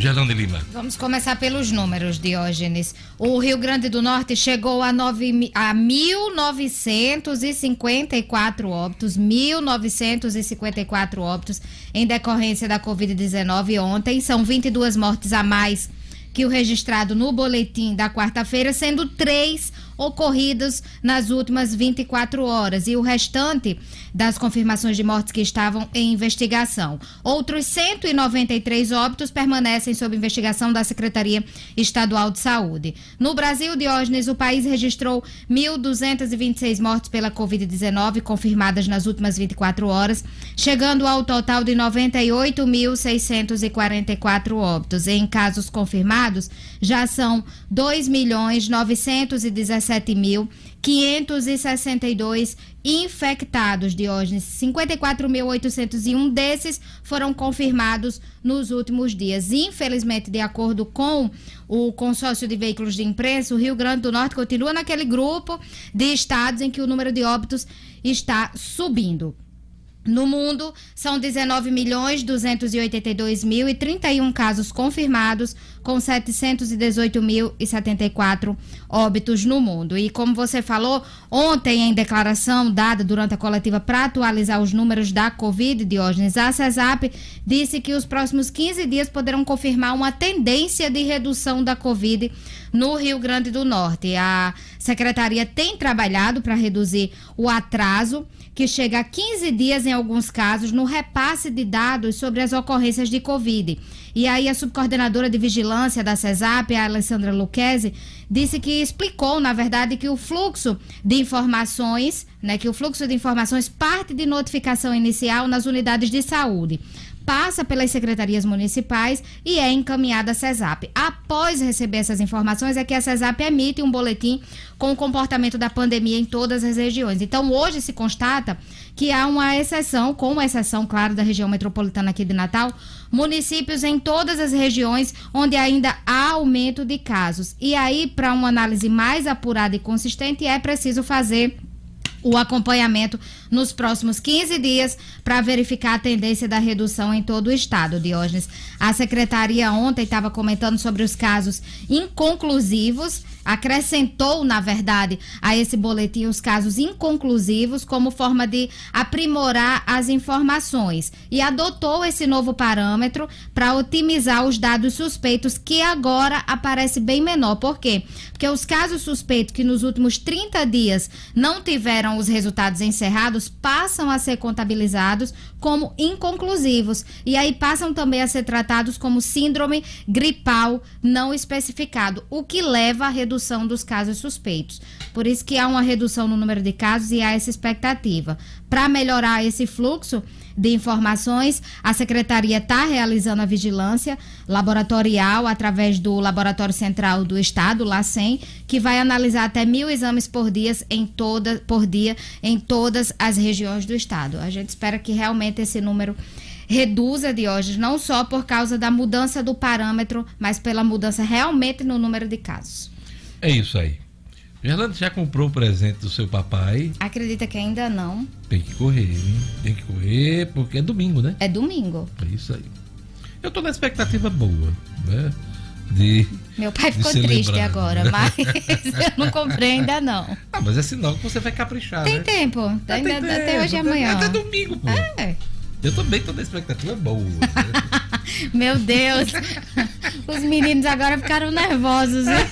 Gerlando Lima. Vamos começar pelos números, Diógenes. O Rio Grande do Norte chegou a, a 1.954 óbitos, 1.954 óbitos em decorrência da Covid-19 ontem. São 22 mortes a mais que o registrado no boletim da quarta-feira, sendo três ocorridos nas últimas 24 horas e o restante das confirmações de mortes que estavam em investigação. Outros 193 óbitos permanecem sob investigação da Secretaria Estadual de Saúde. No Brasil, Diógenes, o país registrou 1.226 mortes pela Covid-19 confirmadas nas últimas 24 horas, chegando ao total de 98.644 óbitos. Em casos confirmados, já são 2 milhões 917 mil 562 infectados, Diógenes. 54.801 desses foram confirmados nos últimos dias. Infelizmente, de acordo com o consórcio de veículos de imprensa, o Rio Grande do Norte continua naquele grupo de estados em que o número de óbitos está subindo. No mundo, são 19 milhões 282 mil e 31 casos confirmados, com 718.074 óbitos no mundo. E como você falou, ontem, em declaração dada durante a coletiva para atualizar os números da Covid, Diógenes, a CESAP disse que os próximos 15 dias poderão confirmar uma tendência de redução da Covid no Rio Grande do Norte. A secretaria tem trabalhado para reduzir o atraso que chega a 15 dias em alguns casos no repasse de dados sobre as ocorrências de Covid. E aí a subcoordenadora de vigilância da CESAP, a Alessandra Luquezzi, disse que explicou, na verdade, que o fluxo de informações, né, que o fluxo de informações parte de notificação inicial nas unidades de saúde passa pelas secretarias municipais e é encaminhada à CESAP. Após receber essas informações, é que a CESAP emite um boletim com o comportamento da pandemia em todas as regiões. Então, hoje se constata que há uma exceção, com exceção, claro, da região metropolitana aqui de Natal, municípios em todas as regiões onde ainda há aumento de casos. E aí, para uma análise mais apurada e consistente, é preciso fazer o acompanhamento nos próximos 15 dias para verificar a tendência da redução em todo o estado, Diógenes. A secretaria ontem estava comentando sobre os casos inconclusivos acrescentou, na verdade, a esse boletim os casos inconclusivos como forma de aprimorar as informações e adotou esse novo parâmetro para otimizar os dados suspeitos que agora aparece bem menor. Por quê? Porque os casos suspeitos que nos últimos 30 dias não tiveram os resultados encerrados passam a ser contabilizados como inconclusivos e aí passam também a ser tratados como síndrome gripal não especificado, o que leva a redução dos casos suspeitos. Por isso que há uma redução no número de casos e há essa expectativa. Para melhorar esse fluxo de informações, a secretaria está realizando a vigilância laboratorial através do Laboratório Central do Estado, LACEN, que vai analisar até mil exames por dia em toda por dia em todas as regiões do estado. A gente espera que realmente esse número reduza Diógenes, não só por causa da mudança do parâmetro, mas pela mudança realmente no número de casos. É isso aí. Gerlando já comprou o presente do seu papai? Acredita que ainda não. Tem que correr, hein? Tem que correr, porque é domingo, né? É domingo. É isso aí. Eu tô na expectativa boa, né? De, Meu pai ficou triste agora, mas eu não comprei ainda não. Ah, mas é sinal que você vai caprichar, tem né? Tempo. Tem ainda, tempo. Até hoje e amanhã. Até domingo, pô. É. Eu também tô na expectativa boa. Né? Meu Deus. Os meninos agora ficaram nervosos, né?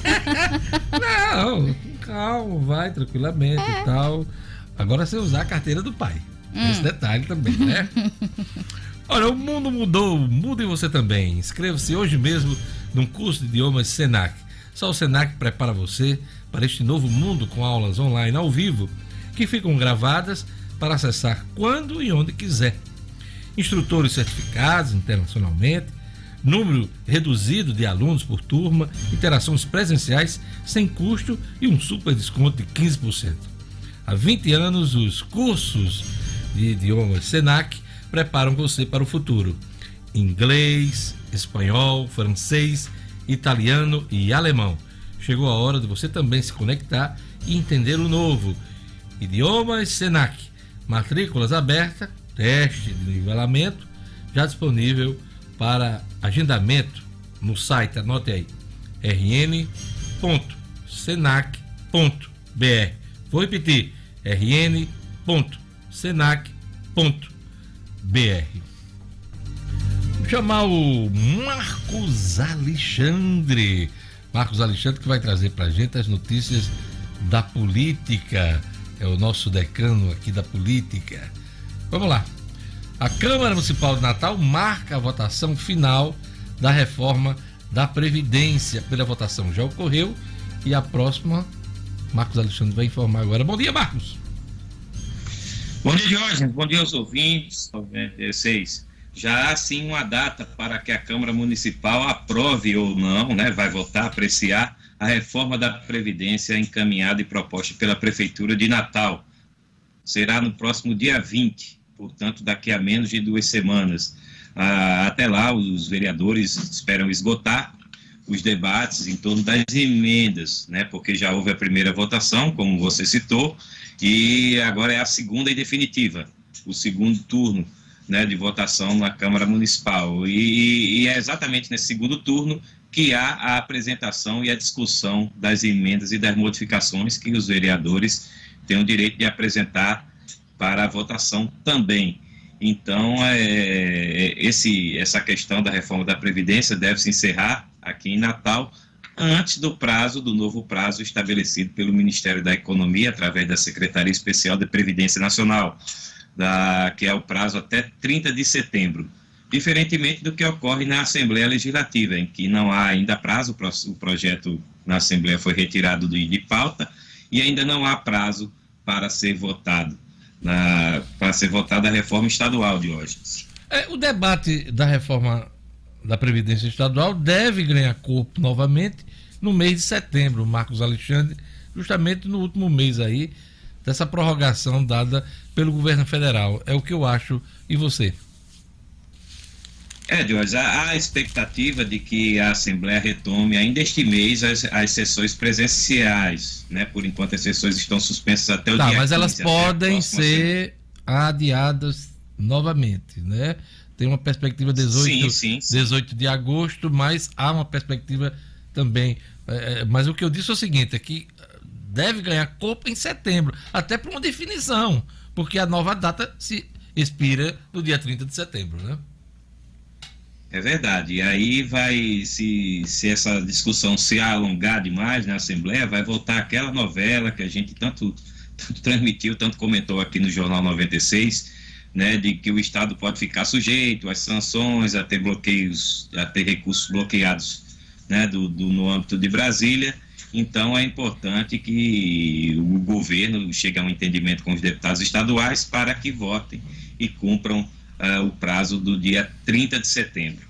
Não, calma, vai tranquilamente é. e tal. Agora você usar a carteira do pai. Hum. Esse detalhe também, né? Olha, o mundo mudou, muda e você também. Inscreva-se hoje mesmo num curso de idiomas Senac. Só o Senac prepara você para este novo mundo com aulas online ao vivo que ficam gravadas para acessar quando e onde quiser. Instrutores certificados internacionalmente, número reduzido de alunos por turma, interações presenciais sem custo e um super desconto de 15%. Há 20 anos, os cursos de idiomas Senac preparam você para o futuro. Inglês, espanhol, francês, italiano e alemão. Chegou a hora de você também se conectar e entender o novo. Idiomas Senac. Matrículas abertas, teste de nivelamento já disponível para agendamento no site, anote aí, rn.senac.br. Vou repetir, rn.senac.br. Vou chamar o Marcos Alexandre. Marcos Alexandre que vai trazer para a gente as notícias da política, é o nosso decano aqui da política. Vamos lá. A Câmara Municipal de Natal marca a votação final da reforma da Previdência. Pela votação já ocorreu e a próxima, Marcos Alexandre vai informar agora. Bom dia, Marcos. Bom dia, Jorge. Bom dia aos ouvintes. 96. Já há sim uma data para que a Câmara Municipal aprove ou não, né, vai votar, apreciar a reforma da Previdência encaminhada e proposta pela Prefeitura de Natal. Será no próximo dia 20, portanto, daqui a menos de duas semanas. Ah, até lá, os vereadores esperam esgotar os debates em torno das emendas, né, porque já houve a primeira votação, como você citou, e agora é a segunda e definitiva, o segundo turno né, de votação na Câmara Municipal. E, e, é exatamente nesse segundo turno que há a apresentação e a discussão das emendas e das modificações que os vereadores têm o direito de apresentar para a votação também. Então, é, é, esse, essa questão da reforma da Previdência deve se encerrar aqui em Natal antes do prazo, do novo prazo estabelecido pelo Ministério da Economia, através da Secretaria Especial de Previdência Nacional, da, que é o prazo até 30 de setembro diferentemente do que ocorre na Assembleia Legislativa, em que não há ainda prazo, o projeto na Assembleia foi retirado de, pauta e ainda não há prazo para ser votado, para ser votada a reforma estadual de hoje. É, o debate da reforma da Previdência Estadual deve ganhar corpo novamente no mês de setembro, Marcos Alexandre, justamente no último mês aí, dessa prorrogação dada pelo governo federal. É o que eu acho. E você? É, Jorge, há a expectativa de que a Assembleia retome ainda este mês as, as sessões presenciais, né? Por enquanto as sessões estão suspensas até o tá, dia mas 15, elas podem ser semana. adiadas novamente, né? Tem uma perspectiva 18, sim, sim, sim. 18 de agosto, mas há uma perspectiva também. É, é, mas o que eu disse é o seguinte, é que deve ganhar corpo em setembro, até por uma definição, porque a nova data se expira no dia 30 de setembro, né? É verdade. E aí vai, se, se essa discussão se alongar demais na Assembleia, vai voltar aquela novela que a gente tanto, tanto transmitiu, tanto comentou aqui no Jornal 96, né, de que o Estado pode ficar sujeito às sanções, a ter bloqueios, a ter recursos bloqueados né, do, do, no âmbito de Brasília. Então é importante que o governo chegue a um entendimento com os deputados estaduais para que votem e cumpram uh, o prazo do dia 30 de setembro.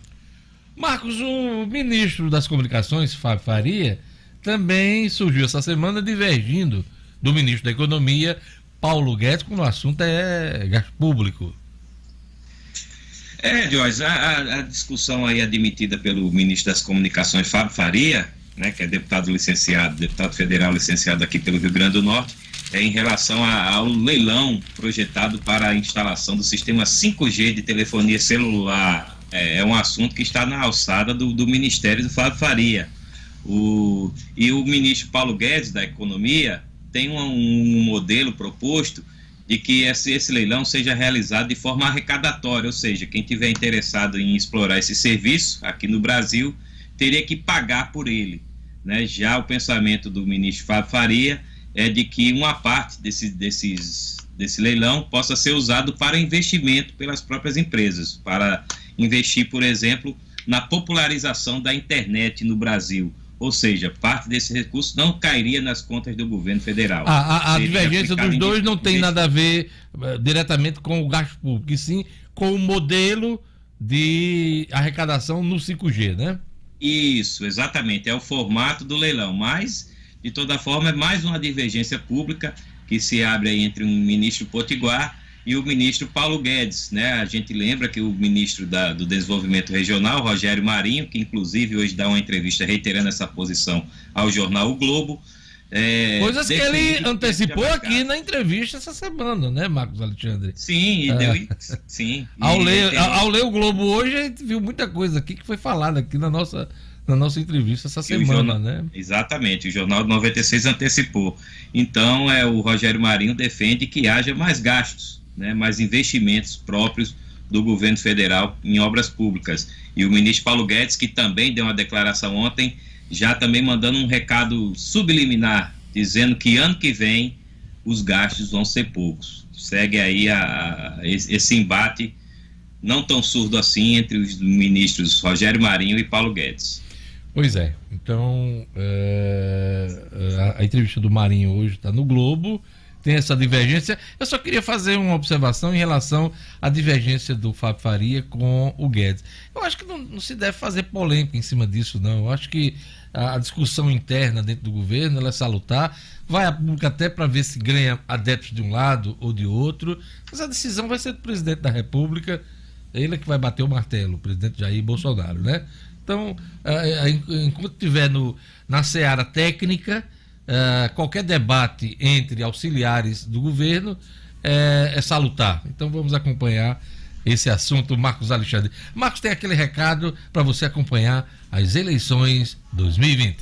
Marcos, o ministro das Comunicações, Fábio Faria, também surgiu essa semana divergindo do ministro da Economia, Paulo Guedes, quando o assunto é gasto público. É, Jorge, a, a, discussão aí admitida pelo ministro das Comunicações, Fábio Faria, né, que é deputado licenciado, deputado federal licenciado aqui pelo Rio Grande do Norte, é, em relação ao leilão projetado para a instalação do sistema 5G de telefonia celular. É, é um assunto que está na alçada do, do Ministério do Fábio Faria. O, e o ministro Paulo Guedes, da Economia, tem um, um modelo proposto de que esse, esse, leilão seja realizado de forma arrecadatória, ou seja, quem tiver interessado em explorar esse serviço aqui no Brasil teria que pagar por ele. Né? Já o pensamento do ministro Fábio Faria é de que uma parte desse, desses, desse leilão possa ser usado para investimento pelas próprias empresas, para investir, por exemplo, na popularização da internet no Brasil. Ou seja, parte desse recurso não cairia nas contas do governo federal. A, a, a divergência dos dois não tem nada a ver uh, diretamente com o gasto público, e sim com o modelo de arrecadação no 5G, né? Isso, exatamente. É o formato do leilão. Mas de toda forma, é mais uma divergência pública que se abre aí entre o ministro Potiguar e o ministro Paulo Guedes. Né? A gente lembra que o ministro da, do Desenvolvimento Regional, Rogério Marinho, que inclusive hoje dá uma entrevista reiterando essa posição ao jornal O Globo. É, Coisas que ele antecipou aqui na entrevista essa semana, né, Marcos Alexandre? Sim, e é. deu, sim. ao, ler, ao, ao ler o Globo hoje, a gente viu muita coisa aqui que foi falada aqui na nossa na nossa entrevista essa semana, jornal, né? Exatamente, o Jornal 96 antecipou. Então, é, o Rogério Marinho defende que haja mais gastos, né, mais investimentos próprios do governo federal em obras públicas. E o ministro Paulo Guedes, que também deu uma declaração ontem, já também mandando um recado subliminar dizendo que ano que vem os gastos vão ser poucos. Segue aí a, a, esse embate não tão surdo assim entre os ministros Rogério Marinho e Paulo Guedes. Pois é. Então, é, a, a, entrevista do Marinho hoje está no Globo, tem essa divergência. Eu só queria fazer uma observação em relação à divergência do Fábio Faria com o Guedes. Eu acho que não, não se deve fazer polêmica em cima disso, não. Eu acho que a, a discussão interna dentro do governo ela é salutar. Vai a pública até para ver se ganha adeptos de um lado ou de outro. Mas a decisão vai ser do presidente da República. Ele é que vai bater o martelo, o presidente Jair Bolsonaro, né? Então, enquanto estiver no, na seara técnica, qualquer debate entre auxiliares do governo é, é salutar. Então, vamos acompanhar esse assunto, Marcos Alexandre. Marcos, tem aquele recado para você acompanhar as eleições 2020.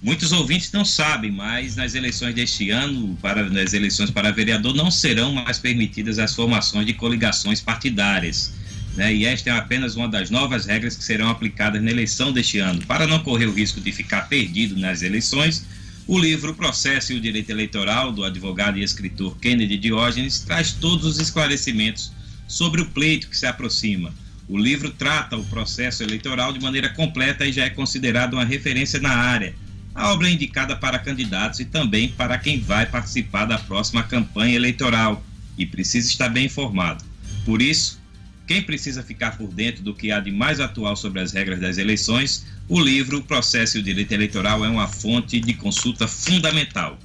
Muitos ouvintes não sabem, mas nas eleições deste ano, para nas eleições para vereador, não serão mais permitidas as formações de coligações partidárias né? E esta é apenas uma das novas regras que serão aplicadas na eleição deste ano. Para não correr o risco de ficar perdido nas eleições, o livro Processo e o Direito Eleitoral, do advogado e escritor Kennedy Diógenes, traz todos os esclarecimentos sobre o pleito que se aproxima. O livro trata o processo eleitoral de maneira completa e já é considerado uma referência na área. A obra é indicada para candidatos e também para quem vai participar da próxima campanha eleitoral e precisa estar bem informado. Por isso, quem precisa ficar por dentro do que há de mais atual sobre as regras das eleições, o livro Processo e o Direito Eleitoral é uma fonte de consulta fundamental.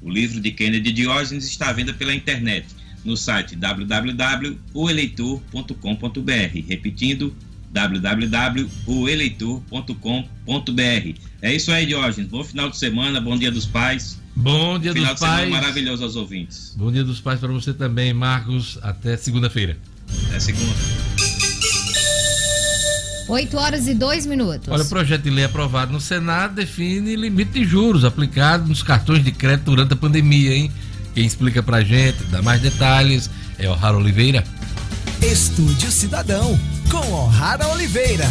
O livro de Kennedy Diógenes está à venda pela internet no site www.oeleitor.com.br. Repetindo, www.oeleitor.com.br. É isso aí, Diógenes. Bom final de semana, bom dia dos pais. Bom dia final dos pais. Final de semana maravilhoso aos ouvintes. Bom dia dos pais para você também, Marcos. Até segunda-feira. É segunda. 8 horas e 2 minutos. Olha, o projeto de lei aprovado no Senado define limite de juros aplicado nos cartões de crédito durante a pandemia, hein? Quem explica pra gente, dá mais detalhes, é o Raro Oliveira. Estúdio Cidadão, com O'Hara Oliveira.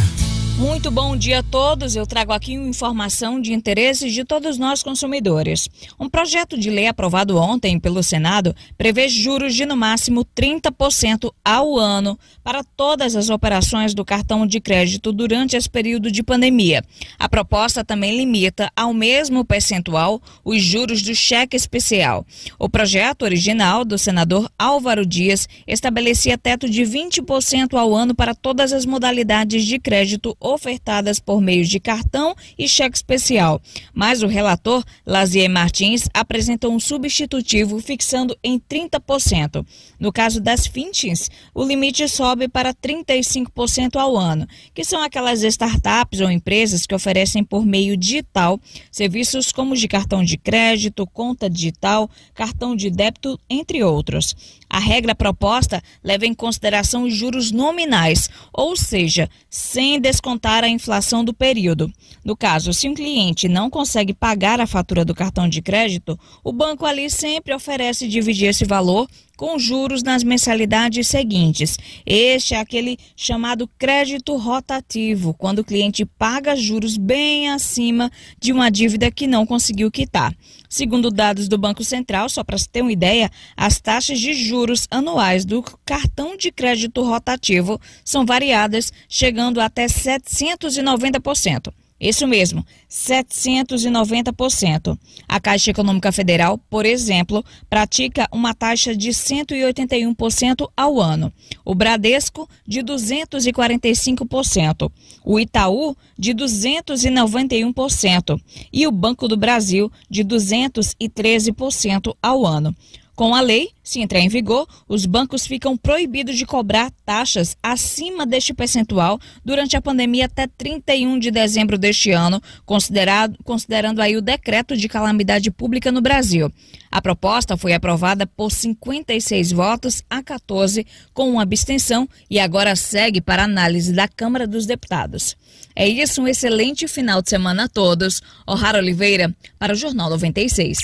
Muito bom dia a todos. Eu trago aqui informação de interesse de todos nós consumidores. Um projeto de lei aprovado ontem pelo Senado prevê juros de no máximo 30% ao ano para todas as operações do cartão de crédito durante esse período de pandemia. A proposta também limita ao mesmo percentual os juros do cheque especial. O projeto original do senador Álvaro Dias estabelecia teto de 20% ao ano para todas as modalidades de crédito ofertadas por meio de cartão e cheque especial. Mas o relator, Lazier Martins, apresenta um substitutivo fixando em 30%. No caso das fintins, o limite sobe para 35% ao ano, que são aquelas startups ou empresas que oferecem por meio digital serviços como de cartão de crédito, conta digital, cartão de débito, entre outros. A regra proposta leva em consideração os juros nominais, ou seja, sem descontar a inflação do período. No caso, se um cliente não consegue pagar a fatura do cartão de crédito, o banco ali sempre oferece dividir esse valor com juros nas mensalidades seguintes. Este é aquele chamado crédito rotativo, quando o cliente paga juros bem acima de uma dívida que não conseguiu quitar. Segundo dados do Banco Central, só para se ter uma ideia, as taxas de juros anuais do cartão de crédito rotativo são variadas, chegando até 790%. Isso mesmo, 790%. A Caixa Econômica Federal, por exemplo, pratica uma taxa de 181% ao ano. O Bradesco, de 245%. O Itaú, de 291%. E o Banco do Brasil, de 213% ao ano. Com a lei, se entrar em vigor, os bancos ficam proibidos de cobrar taxas acima deste percentual durante a pandemia até 31 de dezembro deste ano, considerado, considerando aí o decreto de calamidade pública no Brasil. A proposta foi aprovada por 56 votos a 14, com uma abstenção, e agora segue para análise da Câmara dos Deputados. É isso, um excelente final de semana a todos. O'Hara Oliveira, para o Jornal 96.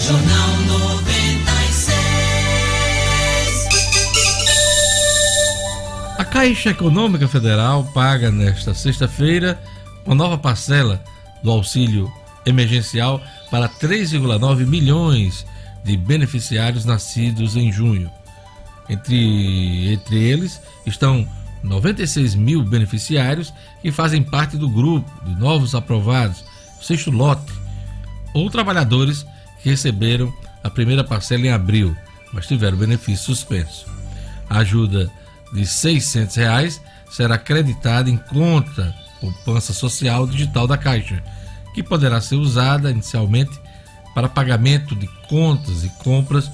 Jornal 96. Caixa Econômica Federal paga nesta sexta-feira uma nova parcela do auxílio emergencial para 3,9 milhões de beneficiários nascidos em junho. Entre, entre eles estão 96 mil beneficiários que fazem parte do grupo de novos aprovados, sexto lote, ou trabalhadores que receberam a primeira parcela em abril, mas tiveram benefício suspenso. A ajuda de 600 reais será creditada em conta poupança social digital da Caixa, que poderá ser usada inicialmente para pagamento de contas e compras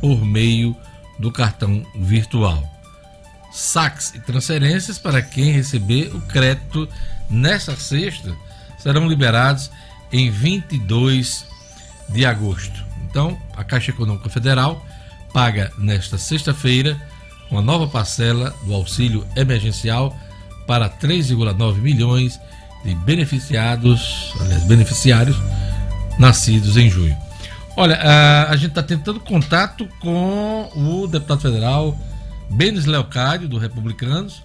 por meio do cartão virtual. Saques e transferências para quem receber o crédito nesta sexta serão liberados em 22 de agosto. Então, a Caixa Econômica Federal paga nesta sexta-feira uma nova parcela do auxílio emergencial para 3,9 milhões de beneficiados, aliás, beneficiários nascidos em junho. Olha, a, a gente está tentando contato com o deputado federal Benes Leocádio, do Republicanos.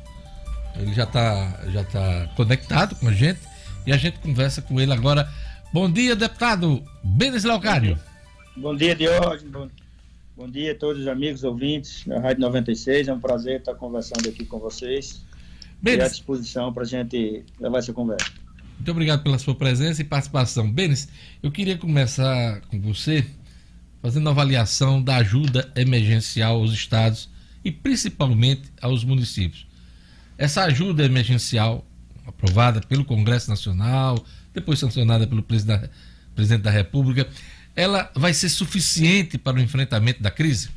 Ele já está já tá conectado com a gente e a gente conversa com ele agora. Bom dia, deputado Benes Leocádio. Bom dia, Diógenes. Bom, bom dia a todos os amigos ouvintes da Rádio 96. É um prazer estar conversando aqui com vocês. Benes. E à disposição para a gente levar essa conversa. Muito obrigado pela sua presença e participação. Benes, eu queria começar com você fazendo uma avaliação da ajuda emergencial aos estados e principalmente aos municípios. Essa ajuda emergencial, aprovada pelo Congresso Nacional, depois sancionada pelo presidente da República, ela vai ser suficiente para o enfrentamento da crise?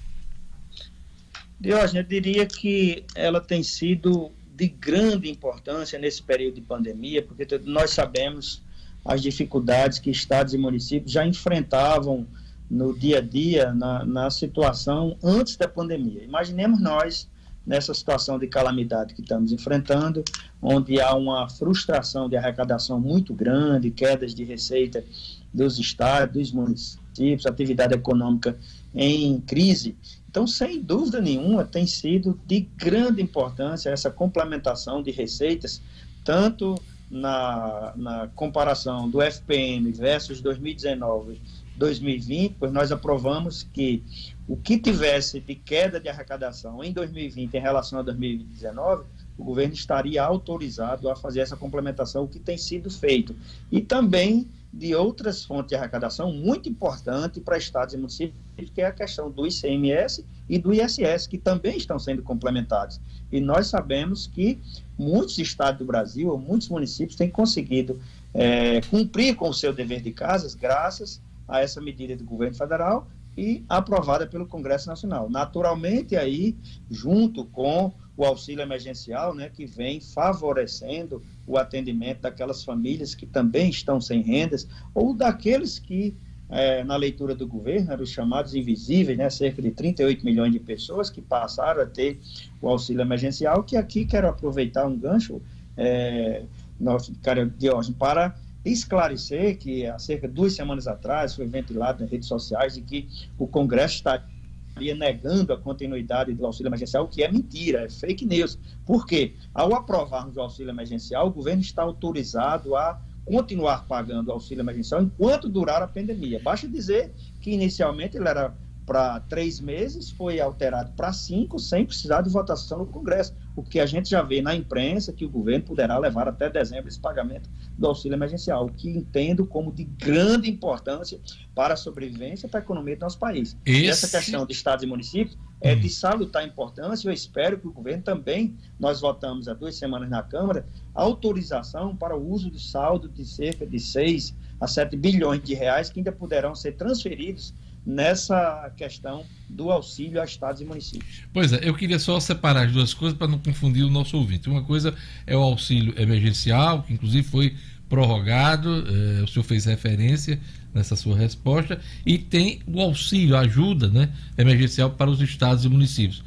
Diógenes, eu diria que ela tem sido de grande importância nesse período de pandemia, porque nós sabemos as dificuldades que estados e municípios já enfrentavam no dia a dia, na, na situação antes da pandemia. Imaginemos nós nessa situação de calamidade que estamos enfrentando, onde há uma frustração de arrecadação muito grande, quedas de receita dos estados, dos municípios, atividade econômica em crise. Então, sem dúvida nenhuma, tem sido de grande importância essa complementação de receitas, tanto na, na comparação do FPM versus 2019 2020, pois nós aprovamos que o que tivesse de queda de arrecadação em 2020 em relação a 2019, o governo estaria autorizado a fazer essa complementação, o que tem sido feito. E também de outras fontes de arrecadação muito importante para estados e municípios, que é a questão do ICMS e do ISS, que também estão sendo complementados. E nós sabemos que muitos estados do Brasil, ou muitos municípios, têm conseguido é, cumprir com o seu dever de casas, graças a essa medida do governo federal e aprovada pelo Congresso Nacional. Naturalmente, aí, junto com o auxílio emergencial, né, que vem favorecendo o atendimento daquelas famílias que também estão sem rendas, ou daqueles que, é, na leitura do governo, eram os chamados invisíveis, né, cerca de 38 milhões de pessoas que passaram a ter o auxílio emergencial, que aqui quero aproveitar um gancho, é, nosso cara para esclarecer que há cerca de duas semanas atrás foi ventilado nas redes sociais de que o Congresso estaria negando a continuidade do auxílio emergencial, o que é mentira, é fake news. Por quê? Ao aprovarmos o auxílio emergencial, o governo está autorizado a continuar pagando o auxílio emergencial enquanto durar a pandemia. Basta dizer que inicialmente ele era para três meses, foi alterado para cinco, sem precisar de votação no Congresso. O que a gente já vê na imprensa que o governo poderá levar até dezembro esse pagamento do auxílio emergencial, o que entendo como de grande importância para a sobrevivência e para a economia do nosso país. Esse... E essa questão de estados e municípios é de salutar importância. Eu espero que o governo também, nós votamos há duas semanas na Câmara, autorização para o uso de saldo de cerca de 6 a 7 bilhões de reais que ainda poderão ser transferidos nessa questão do auxílio a estados e municípios. Pois é, eu queria só separar as duas coisas para não confundir o nosso ouvinte. Uma coisa é o auxílio emergencial, que inclusive foi prorrogado, eh, o senhor fez referência nessa sua resposta, e tem o auxílio, a ajuda né, emergencial para os estados e municípios.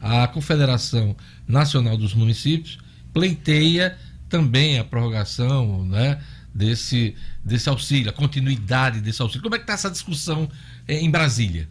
A Confederação Nacional dos Municípios pleiteia também a prorrogação né, desse, desse auxílio, a continuidade desse auxílio. Como é que está essa discussão em Brasília?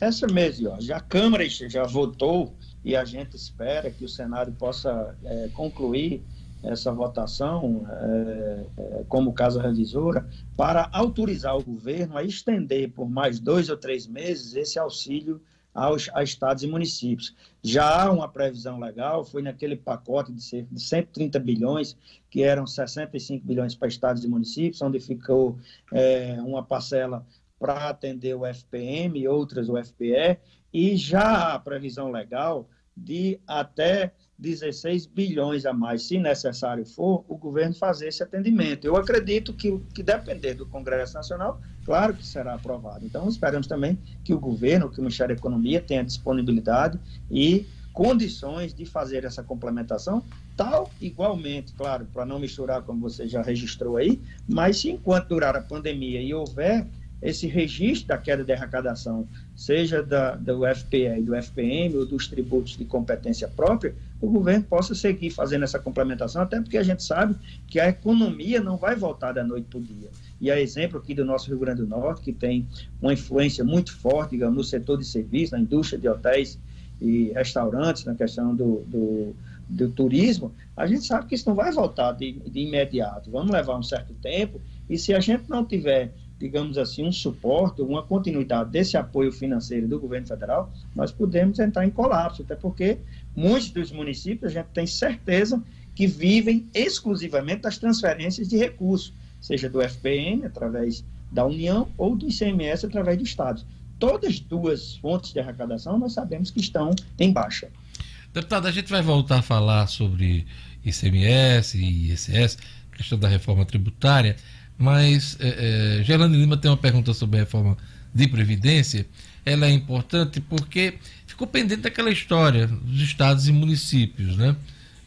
Essa mesmo, ó, já a Câmara já votou e a gente espera que o Senado possa é, concluir essa votação é, é, como casa revisora para autorizar o governo a estender por mais dois ou três meses esse auxílio aos a estados e municípios. Já há uma previsão legal, foi naquele pacote de cerca de 130 bilhões, que eram 65 bilhões para estados e municípios, onde ficou é, uma parcela para atender o FPM e outras o FPE, e já há previsão legal de até 16 bilhões a mais, se necessário for, o governo fazer esse atendimento. Eu acredito que, que depender do Congresso Nacional, claro que será aprovado. Então, esperamos também que o governo, que o Ministério da Economia tenha disponibilidade e condições de fazer essa complementação, tal igualmente, claro, para não misturar como você já registrou aí, mas se enquanto durar a pandemia e houver esse registro da queda de arrecadação, seja da, do FPE e do FPM ou dos tributos de competência própria, o governo possa seguir fazendo essa complementação, até porque a gente sabe que a economia não vai voltar da noite para o dia. E a exemplo aqui do nosso Rio Grande do Norte, que tem uma influência muito forte, digamos, no setor de serviços, na indústria de hotéis e restaurantes, na questão do, do, do turismo, a gente sabe que isso não vai voltar de, de imediato. Vamos levar um certo tempo, e se a gente não tiver digamos assim, um suporte, uma continuidade desse apoio financeiro do governo federal, nós podemos entrar em colapso, até porque muitos dos municípios a gente tem certeza que vivem exclusivamente das transferências de recursos, seja do FPM, através da União, ou do ICMS, através do Estado. Todas as duas fontes de arrecadação nós sabemos que estão em baixa. Deputado, a gente vai voltar a falar sobre ICMS e ISS, questão da reforma tributária, mas é, é, Gerlane Lima tem uma pergunta sobre a reforma de Previdência. Ela é importante porque ficou pendente daquela história dos estados e municípios, né?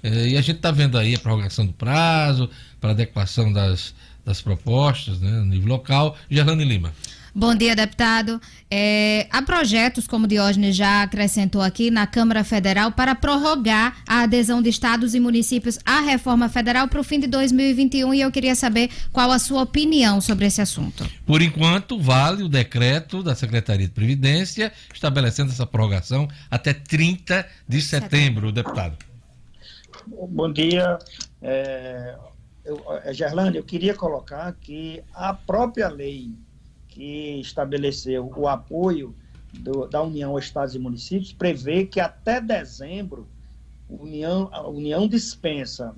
É, e a gente está vendo aí a prorrogação do prazo para adequação das, das propostas né, no nível local. Gerlane Lima. Bom dia, deputado. É, há projetos, como o Diógenes já acrescentou aqui, na Câmara Federal para prorrogar a adesão de estados e municípios à reforma federal para o fim de 2021 e eu queria saber qual a sua opinião sobre esse assunto. Por enquanto, vale o decreto da Secretaria de Previdência estabelecendo essa prorrogação até 30 de setembro, deputado. Bom dia. É, eu, Gerlane, eu queria colocar que a própria lei que estabeleceu o apoio do, da União aos Estados e Municípios, prevê que até dezembro União, a União dispensa,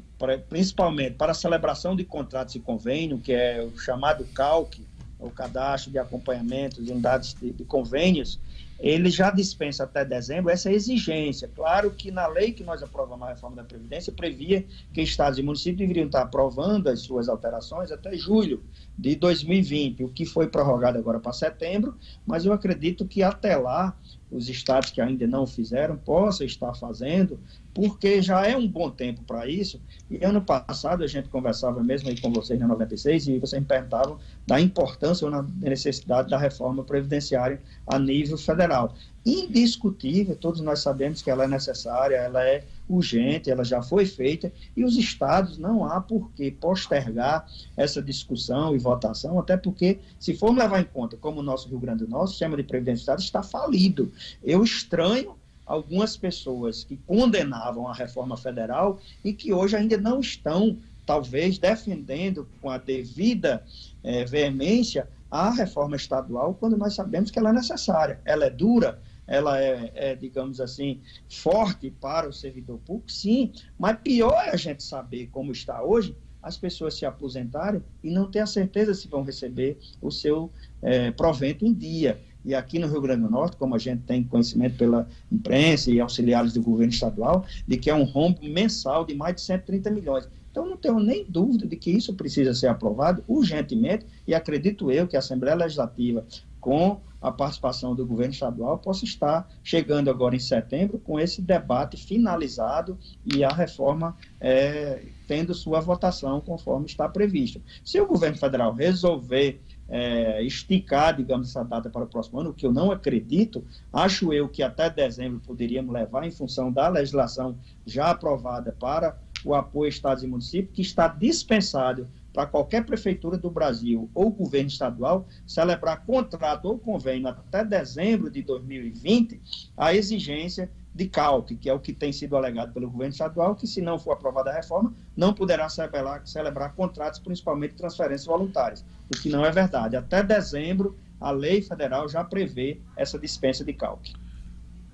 principalmente para a celebração de contratos e convênio, que é o chamado CALC, o Cadastro de Acompanhamento de Unidades de, de Convênios, ele já dispensa até dezembro essa exigência. Claro que na lei que nós aprovamos a reforma da Previdência, previa que estados e municípios deveriam estar aprovando as suas alterações até julho de 2020, o que foi prorrogado agora para setembro, mas eu acredito que até lá os estados que ainda não fizeram possam estar fazendo, porque já é um bom tempo para isso. E ano passado a gente conversava mesmo aí com vocês na 96 e vocês me perguntavam da importância ou da necessidade da reforma previdenciária a nível federal indiscutível, todos nós sabemos que ela é necessária, ela é urgente, ela já foi feita, e os estados não há por que postergar essa discussão e votação, até porque, se formos levar em conta como o nosso Rio Grande do Norte, o sistema de Estado está falido. Eu estranho algumas pessoas que condenavam a reforma federal e que hoje ainda não estão, talvez, defendendo com a devida eh, veemência a reforma estadual, quando nós sabemos que ela é necessária. Ela é dura, ela é, é, digamos assim, forte para o servidor público, sim, mas pior é a gente saber como está hoje as pessoas se aposentarem e não ter a certeza se vão receber o seu é, provento em dia. E aqui no Rio Grande do Norte, como a gente tem conhecimento pela imprensa e auxiliares do governo estadual, de que é um rombo mensal de mais de 130 milhões. Então, não tenho nem dúvida de que isso precisa ser aprovado urgentemente, e acredito eu que a Assembleia Legislativa, com a participação do governo estadual possa estar chegando agora em setembro com esse debate finalizado e a reforma é, tendo sua votação conforme está previsto. Se o governo federal resolver é, esticar, digamos, essa data para o próximo ano, o que eu não acredito, acho eu que até dezembro poderíamos levar em função da legislação já aprovada para o apoio a estados e municípios, que está dispensado para qualquer prefeitura do Brasil ou governo estadual celebrar contrato ou convênio até dezembro de 2020, a exigência de calque, que é o que tem sido alegado pelo governo estadual, que se não for aprovada a reforma, não poderá celebrar, celebrar contratos, principalmente transferências voluntárias, o que não é verdade. Até dezembro, a lei federal já prevê essa dispensa de calque.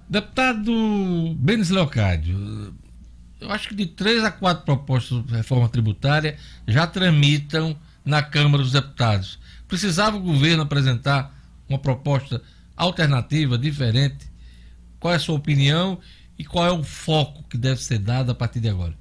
Deputado Benes Leocádio, eu acho que de três a quatro propostas de reforma tributária já tramitam na Câmara dos Deputados. Precisava o governo apresentar uma proposta alternativa, diferente? Qual é a sua opinião e qual é o foco que deve ser dado a partir de agora?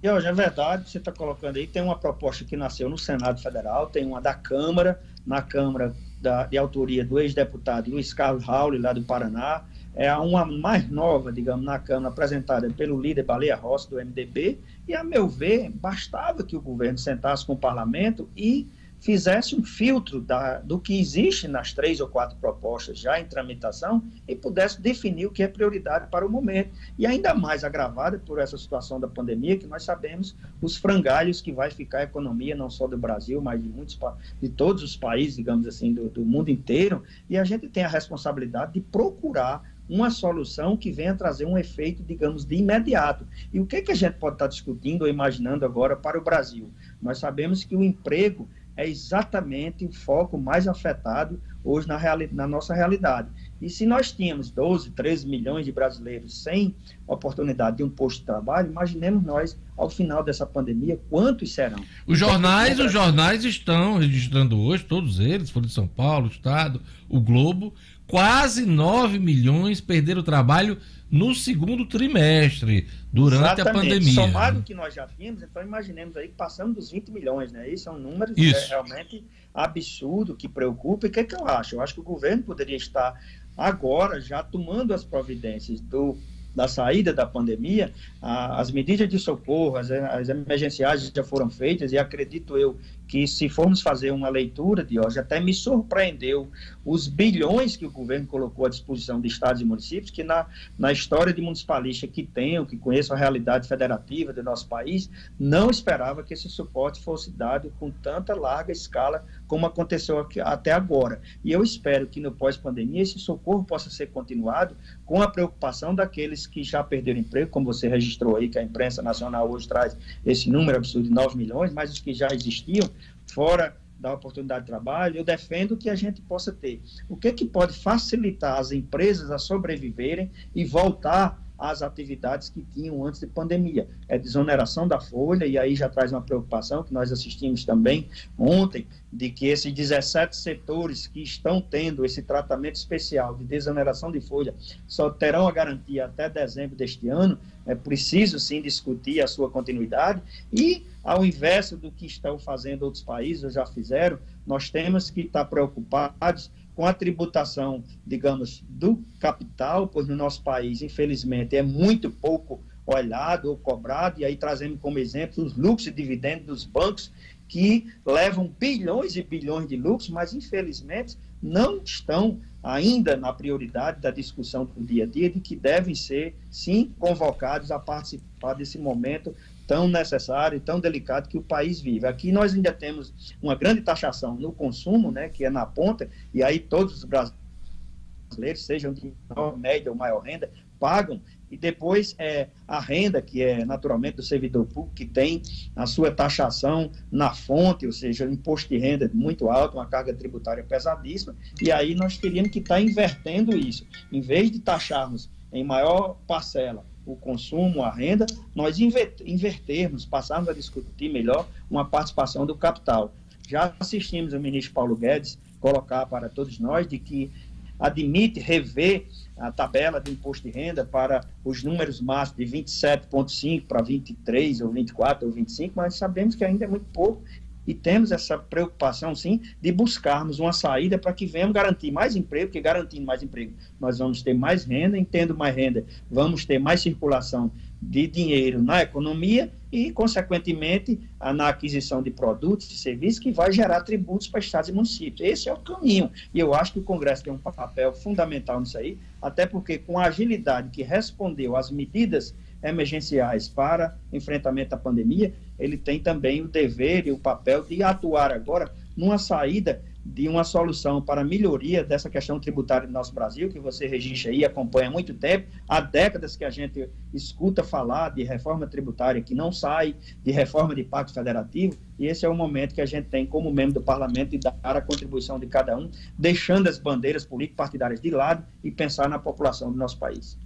E hoje é verdade, você está colocando aí, tem uma proposta que nasceu no Senado Federal, tem uma da Câmara, na Câmara da, de autoria do ex-deputado Luiz Carlos Raul, lá do Paraná, é uma mais nova, digamos, na Câmara, apresentada pelo líder Baleia Rossi, do MDB, e, a meu ver, bastava que o governo sentasse com o parlamento e fizesse um filtro da, do que existe nas três ou quatro propostas já em tramitação e pudesse definir o que é prioridade para o momento. E ainda mais agravada por essa situação da pandemia, que nós sabemos os frangalhos que vai ficar a economia, não só do Brasil, mas de, muitos, de todos os países, digamos assim, do, do mundo inteiro. E a gente tem a responsabilidade de procurar uma solução que venha trazer um efeito, digamos, de imediato. E o que, que a gente pode estar discutindo ou imaginando agora para o Brasil? Nós sabemos que o emprego é exatamente o foco mais afetado hoje na, reali na nossa realidade. E se nós tínhamos 12, 13 milhões de brasileiros sem oportunidade de um posto de trabalho, imaginemos nós, ao final dessa pandemia, quantos serão? Os jornais, os jornais estão registrando hoje, todos eles, Folha de São Paulo, Estado, o Globo, quase 9 milhões perderam o trabalho no segundo trimestre, durante Exatamente. a pandemia. Somado que nós já tínhamos, então imaginemos aí que passamos dos 20 milhões, né? Isso é um número é realmente absurdo, que preocupa. E o que, é que eu acho? Eu acho que o governo poderia estar agora já tomando as providências do da saída da pandemia, a, as medidas de socorro, as, as emergenciais já foram feitas e acredito eu que se formos fazer uma leitura de hoje, até me surpreendeu os bilhões que o governo colocou à disposição de estados e municípios, que na, na história de municipalista que tenho, que conheço a realidade federativa do nosso país, não esperava que esse suporte fosse dado com tanta larga escala como aconteceu aqui, até agora. E eu espero que no pós-pandemia esse socorro possa ser continuado com a preocupação daqueles que já perderam emprego, como você registrou aí, que a imprensa nacional hoje traz esse número absurdo de 9 milhões, mas os que já existiam, fora da oportunidade de trabalho, eu defendo que a gente possa ter. O que, que pode facilitar as empresas a sobreviverem e voltar às atividades que tinham antes de pandemia. É desoneração da folha, e aí já traz uma preocupação que nós assistimos também ontem, de que esses 17 setores que estão tendo esse tratamento especial de desoneração de folha só terão a garantia até dezembro deste ano. É preciso sim discutir a sua continuidade e, ao invés do que estão fazendo outros países, ou já fizeram, nós temos que estar preocupados com a tributação, digamos, do capital, pois no nosso país, infelizmente, é muito pouco olhado ou cobrado, e aí trazendo como exemplo os lucros e dividendos dos bancos, que levam bilhões e bilhões de lucros, mas infelizmente não estão ainda na prioridade da discussão do dia a dia, de que devem ser, sim, convocados a participar desse momento tão necessário e tão delicado que o país vive. Aqui nós ainda temos uma grande taxação no consumo, né, que é na ponta, e aí todos os brasileiros, sejam de menor, média ou maior renda, pagam, e depois é a renda, que é naturalmente do servidor público, que tem a sua taxação na fonte, ou seja, imposto de renda muito alto, uma carga tributária pesadíssima, e aí nós teríamos que estar invertendo isso. Em vez de taxarmos em maior parcela o consumo, a renda, nós invertermos, passarmos a discutir melhor uma participação do capital. Já assistimos o ministro Paulo Guedes colocar para todos nós de que admite rever a tabela de imposto de renda para os números máximos de 27,5 para 23 ou 24 ou 25, mas sabemos que ainda é muito pouco e temos essa preocupação, sim, de buscarmos uma saída para que venhamos garantir mais emprego, porque garantindo mais emprego, nós vamos ter mais renda, entendo mais renda, vamos ter mais circulação de dinheiro na economia e, consequentemente, na aquisição de produtos e serviços que vai gerar tributos para estados e municípios. Esse é o caminho. E eu acho que o Congresso tem um papel fundamental nisso aí, até porque, com a agilidade que respondeu às medidas emergenciais para enfrentamento à pandemia, ele tem também o dever e o papel de atuar agora numa saída de uma solução para melhoria dessa questão tributária do nosso Brasil, que você registra aí, acompanha há muito tempo, há décadas que a gente escuta falar de reforma tributária que não sai, de reforma de pacto federativo, e esse é o momento que a gente tem como membro do parlamento de dar a contribuição de cada um, deixando as bandeiras político-partidárias de lado e pensar na população do nosso país.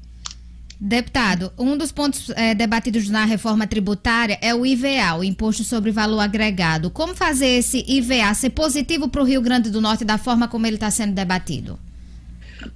Deputado, um dos pontos é, debatidos na reforma tributária é o IVA, o Imposto sobre Valor Agregado. Como fazer esse IVA ser positivo para o Rio Grande do Norte da forma como ele está sendo debatido?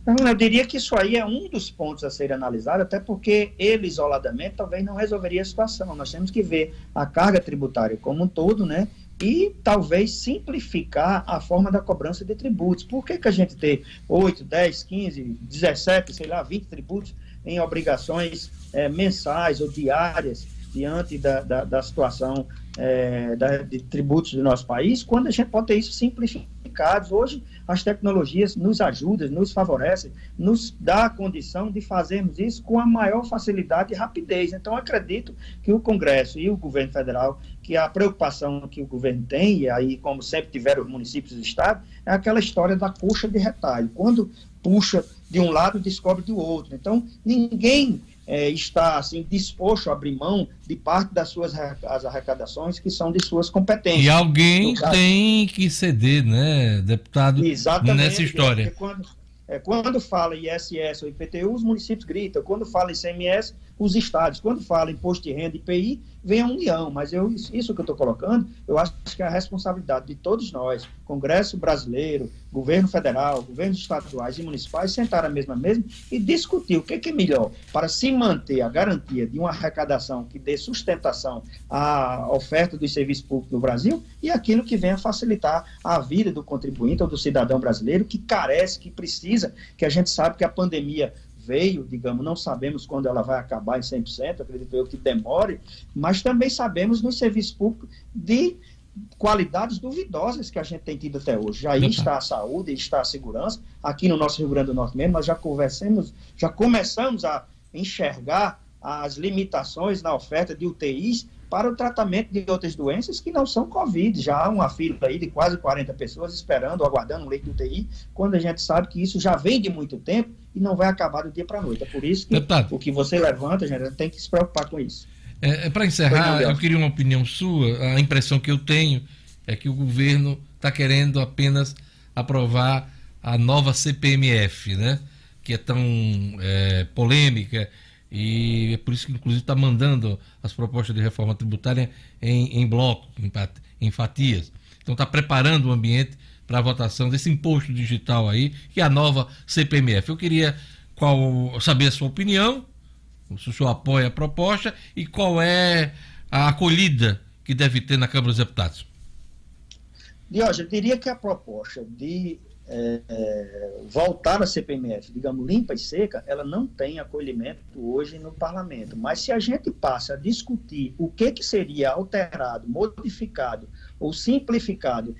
Eu diria que isso aí é um dos pontos a ser analisado, até porque ele isoladamente talvez não resolveria a situação. Nós temos que ver a carga tributária como um todo, né? E talvez simplificar a forma da cobrança de tributos. Por que, que a gente tem 8, 10, 15, 17, sei lá, 20 tributos? Em obrigações é, mensais ou diárias diante da, da, da situação é, da, de tributos do nosso país, quando a gente pode ter isso simplificados. Hoje, as tecnologias nos ajudam, nos favorecem, nos dá a condição de fazermos isso com a maior facilidade e rapidez. Então, acredito que o Congresso e o governo federal, que a preocupação que o governo tem, e aí, como sempre tiveram os municípios e Estado, é aquela história da coxa de retalho. Quando puxa de um lado, descobre do outro. Então, ninguém é, está assim disposto a abrir mão de parte das suas as arrecadações que são de suas competências. E alguém tem que ceder, né, deputado, Exatamente, nessa história. É, quando, é, quando fala ISS ou IPTU, os municípios gritam. Quando fala ICMS, os estados. Quando fala imposto de renda e IPI, vem a União. Mas eu, isso que eu estou colocando, eu acho que é a responsabilidade de todos nós, Congresso brasileiro, governo federal, governos estaduais e municipais, sentar à mesma mesa e discutir o que, que é melhor para se manter a garantia de uma arrecadação que dê sustentação à oferta dos serviços públicos no Brasil e aquilo que venha facilitar a vida do contribuinte ou do cidadão brasileiro que carece, que precisa, que a gente sabe que a pandemia veio, digamos, não sabemos quando ela vai acabar em 100%, acredito eu que demore, mas também sabemos no serviço público de qualidades duvidosas que a gente tem tido até hoje. Já aí está a saúde, está a segurança. Aqui no nosso Rio Grande do Norte mesmo, nós já conversamos, já começamos a enxergar as limitações na oferta de UTIs para o tratamento de outras doenças que não são Covid. Já há uma fila aí de quase 40 pessoas esperando, aguardando um leito de UTI, quando a gente sabe que isso já vem de muito tempo e não vai acabar do dia para a noite. É por isso que Deputado. o que você levanta, gente tem que se preocupar com isso. É, é para encerrar, eu queria uma opinião sua. A impressão que eu tenho é que o governo está querendo apenas aprovar a nova CPMF, né? Que é tão é, polêmica e é por isso que, inclusive, está mandando as propostas de reforma tributária em, em bloco, em, em fatias. Então, está preparando o ambiente para a votação desse imposto digital aí, é a nova CPMF. Eu queria qual, saber a sua opinião, se o senhor apoia a proposta e qual é a acolhida que deve ter na Câmara dos Deputados. Diogo, eu diria que a proposta de é, é, voltar à CPMF, digamos, limpa e seca, ela não tem acolhimento hoje no parlamento. Mas se a gente passa a discutir o que, que seria alterado, modificado ou simplificado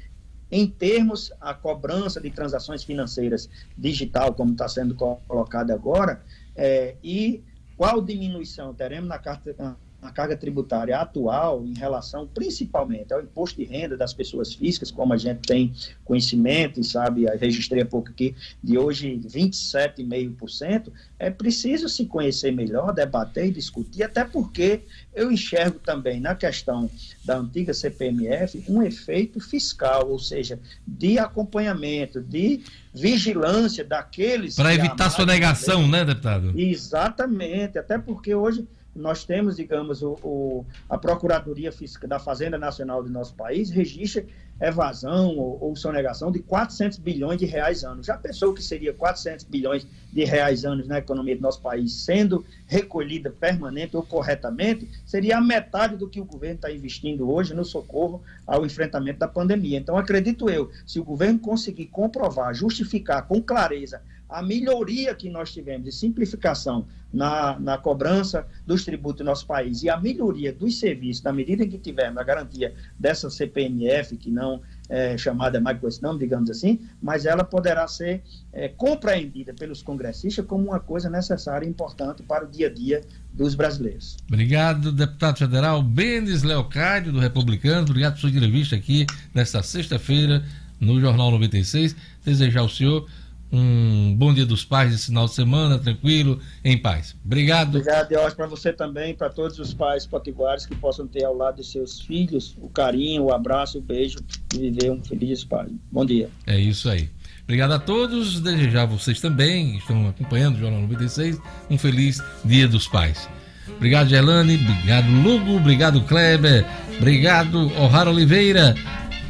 em termos a cobrança de transações financeiras digital, como está sendo colocado agora, é, e qual diminuição teremos na, carta, a carga tributária atual em relação principalmente ao imposto de renda das pessoas físicas, como a gente tem conhecimento e sabe, registrei há pouco aqui, de hoje 27,5%, é preciso se conhecer melhor, debater e discutir, até porque eu enxergo também na questão da antiga CPMF um efeito fiscal, ou seja, de acompanhamento, de vigilância daqueles. Para evitar sonegação, né, deputado? Exatamente, até porque hoje nós temos, digamos, o, o, a Procuradoria Fiscal da Fazenda Nacional do nosso país registra evasão ou, ou sonegação de 400 bilhões de reais anos. Já pensou que seria 400 bilhões de reais anos na economia do nosso país sendo recolhida permanente ou corretamente? Seria a metade do que o governo está investindo hoje no socorro ao enfrentamento da pandemia. Então, acredito eu, se o governo conseguir comprovar, justificar com clareza a melhoria que nós tivemos de simplificação na, na cobrança dos tributos do nosso país e a melhoria dos serviços, na medida em que tivermos a garantia dessa CPMF, que não é chamada mais com esse nome, digamos assim, mas ela poderá ser é, compreendida pelos congressistas como uma coisa necessária e importante para o dia a dia dos brasileiros. Obrigado, deputado federal Benes Leocádio, do Republicano. Obrigado por sua entrevista aqui nesta sexta-feira no Jornal 96. Desejar ao senhor um bom dia dos pais esse final de semana, tranquilo, em paz. Obrigado. Obrigado, Deus, para você também, para todos os pais potiguares que possam ter ao lado de seus filhos o carinho, o abraço, o beijo e viver um feliz pai. Bom dia. É isso aí. Obrigado a todos. Desejar a vocês também, que estão acompanhando o Jornal 96, um feliz Dia dos Pais. Obrigado, Gelane. Obrigado, Lugo. Obrigado, Kleber. Obrigado, O'Hara Oliveira.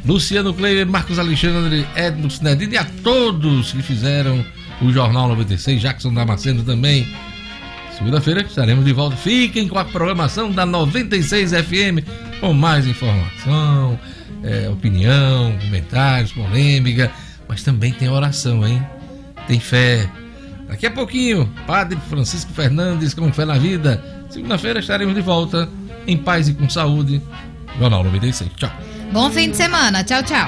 Luciano Kleber, Marcos Alexandre, Edno Sinedino e a todos que fizeram o Jornal 96, Jackson Damasceno também. Segunda-feira estaremos de volta. Fiquem com a programação da 96 FM com mais informação, é, opinião, comentários, polêmica, mas também tem oração, hein? Tem fé. Daqui a pouquinho, Padre Francisco Fernandes com fé na vida. Segunda-feira estaremos de volta em paz e com saúde. Jornal 96. Tchau. Bom fim de semana. Tchau, tchau.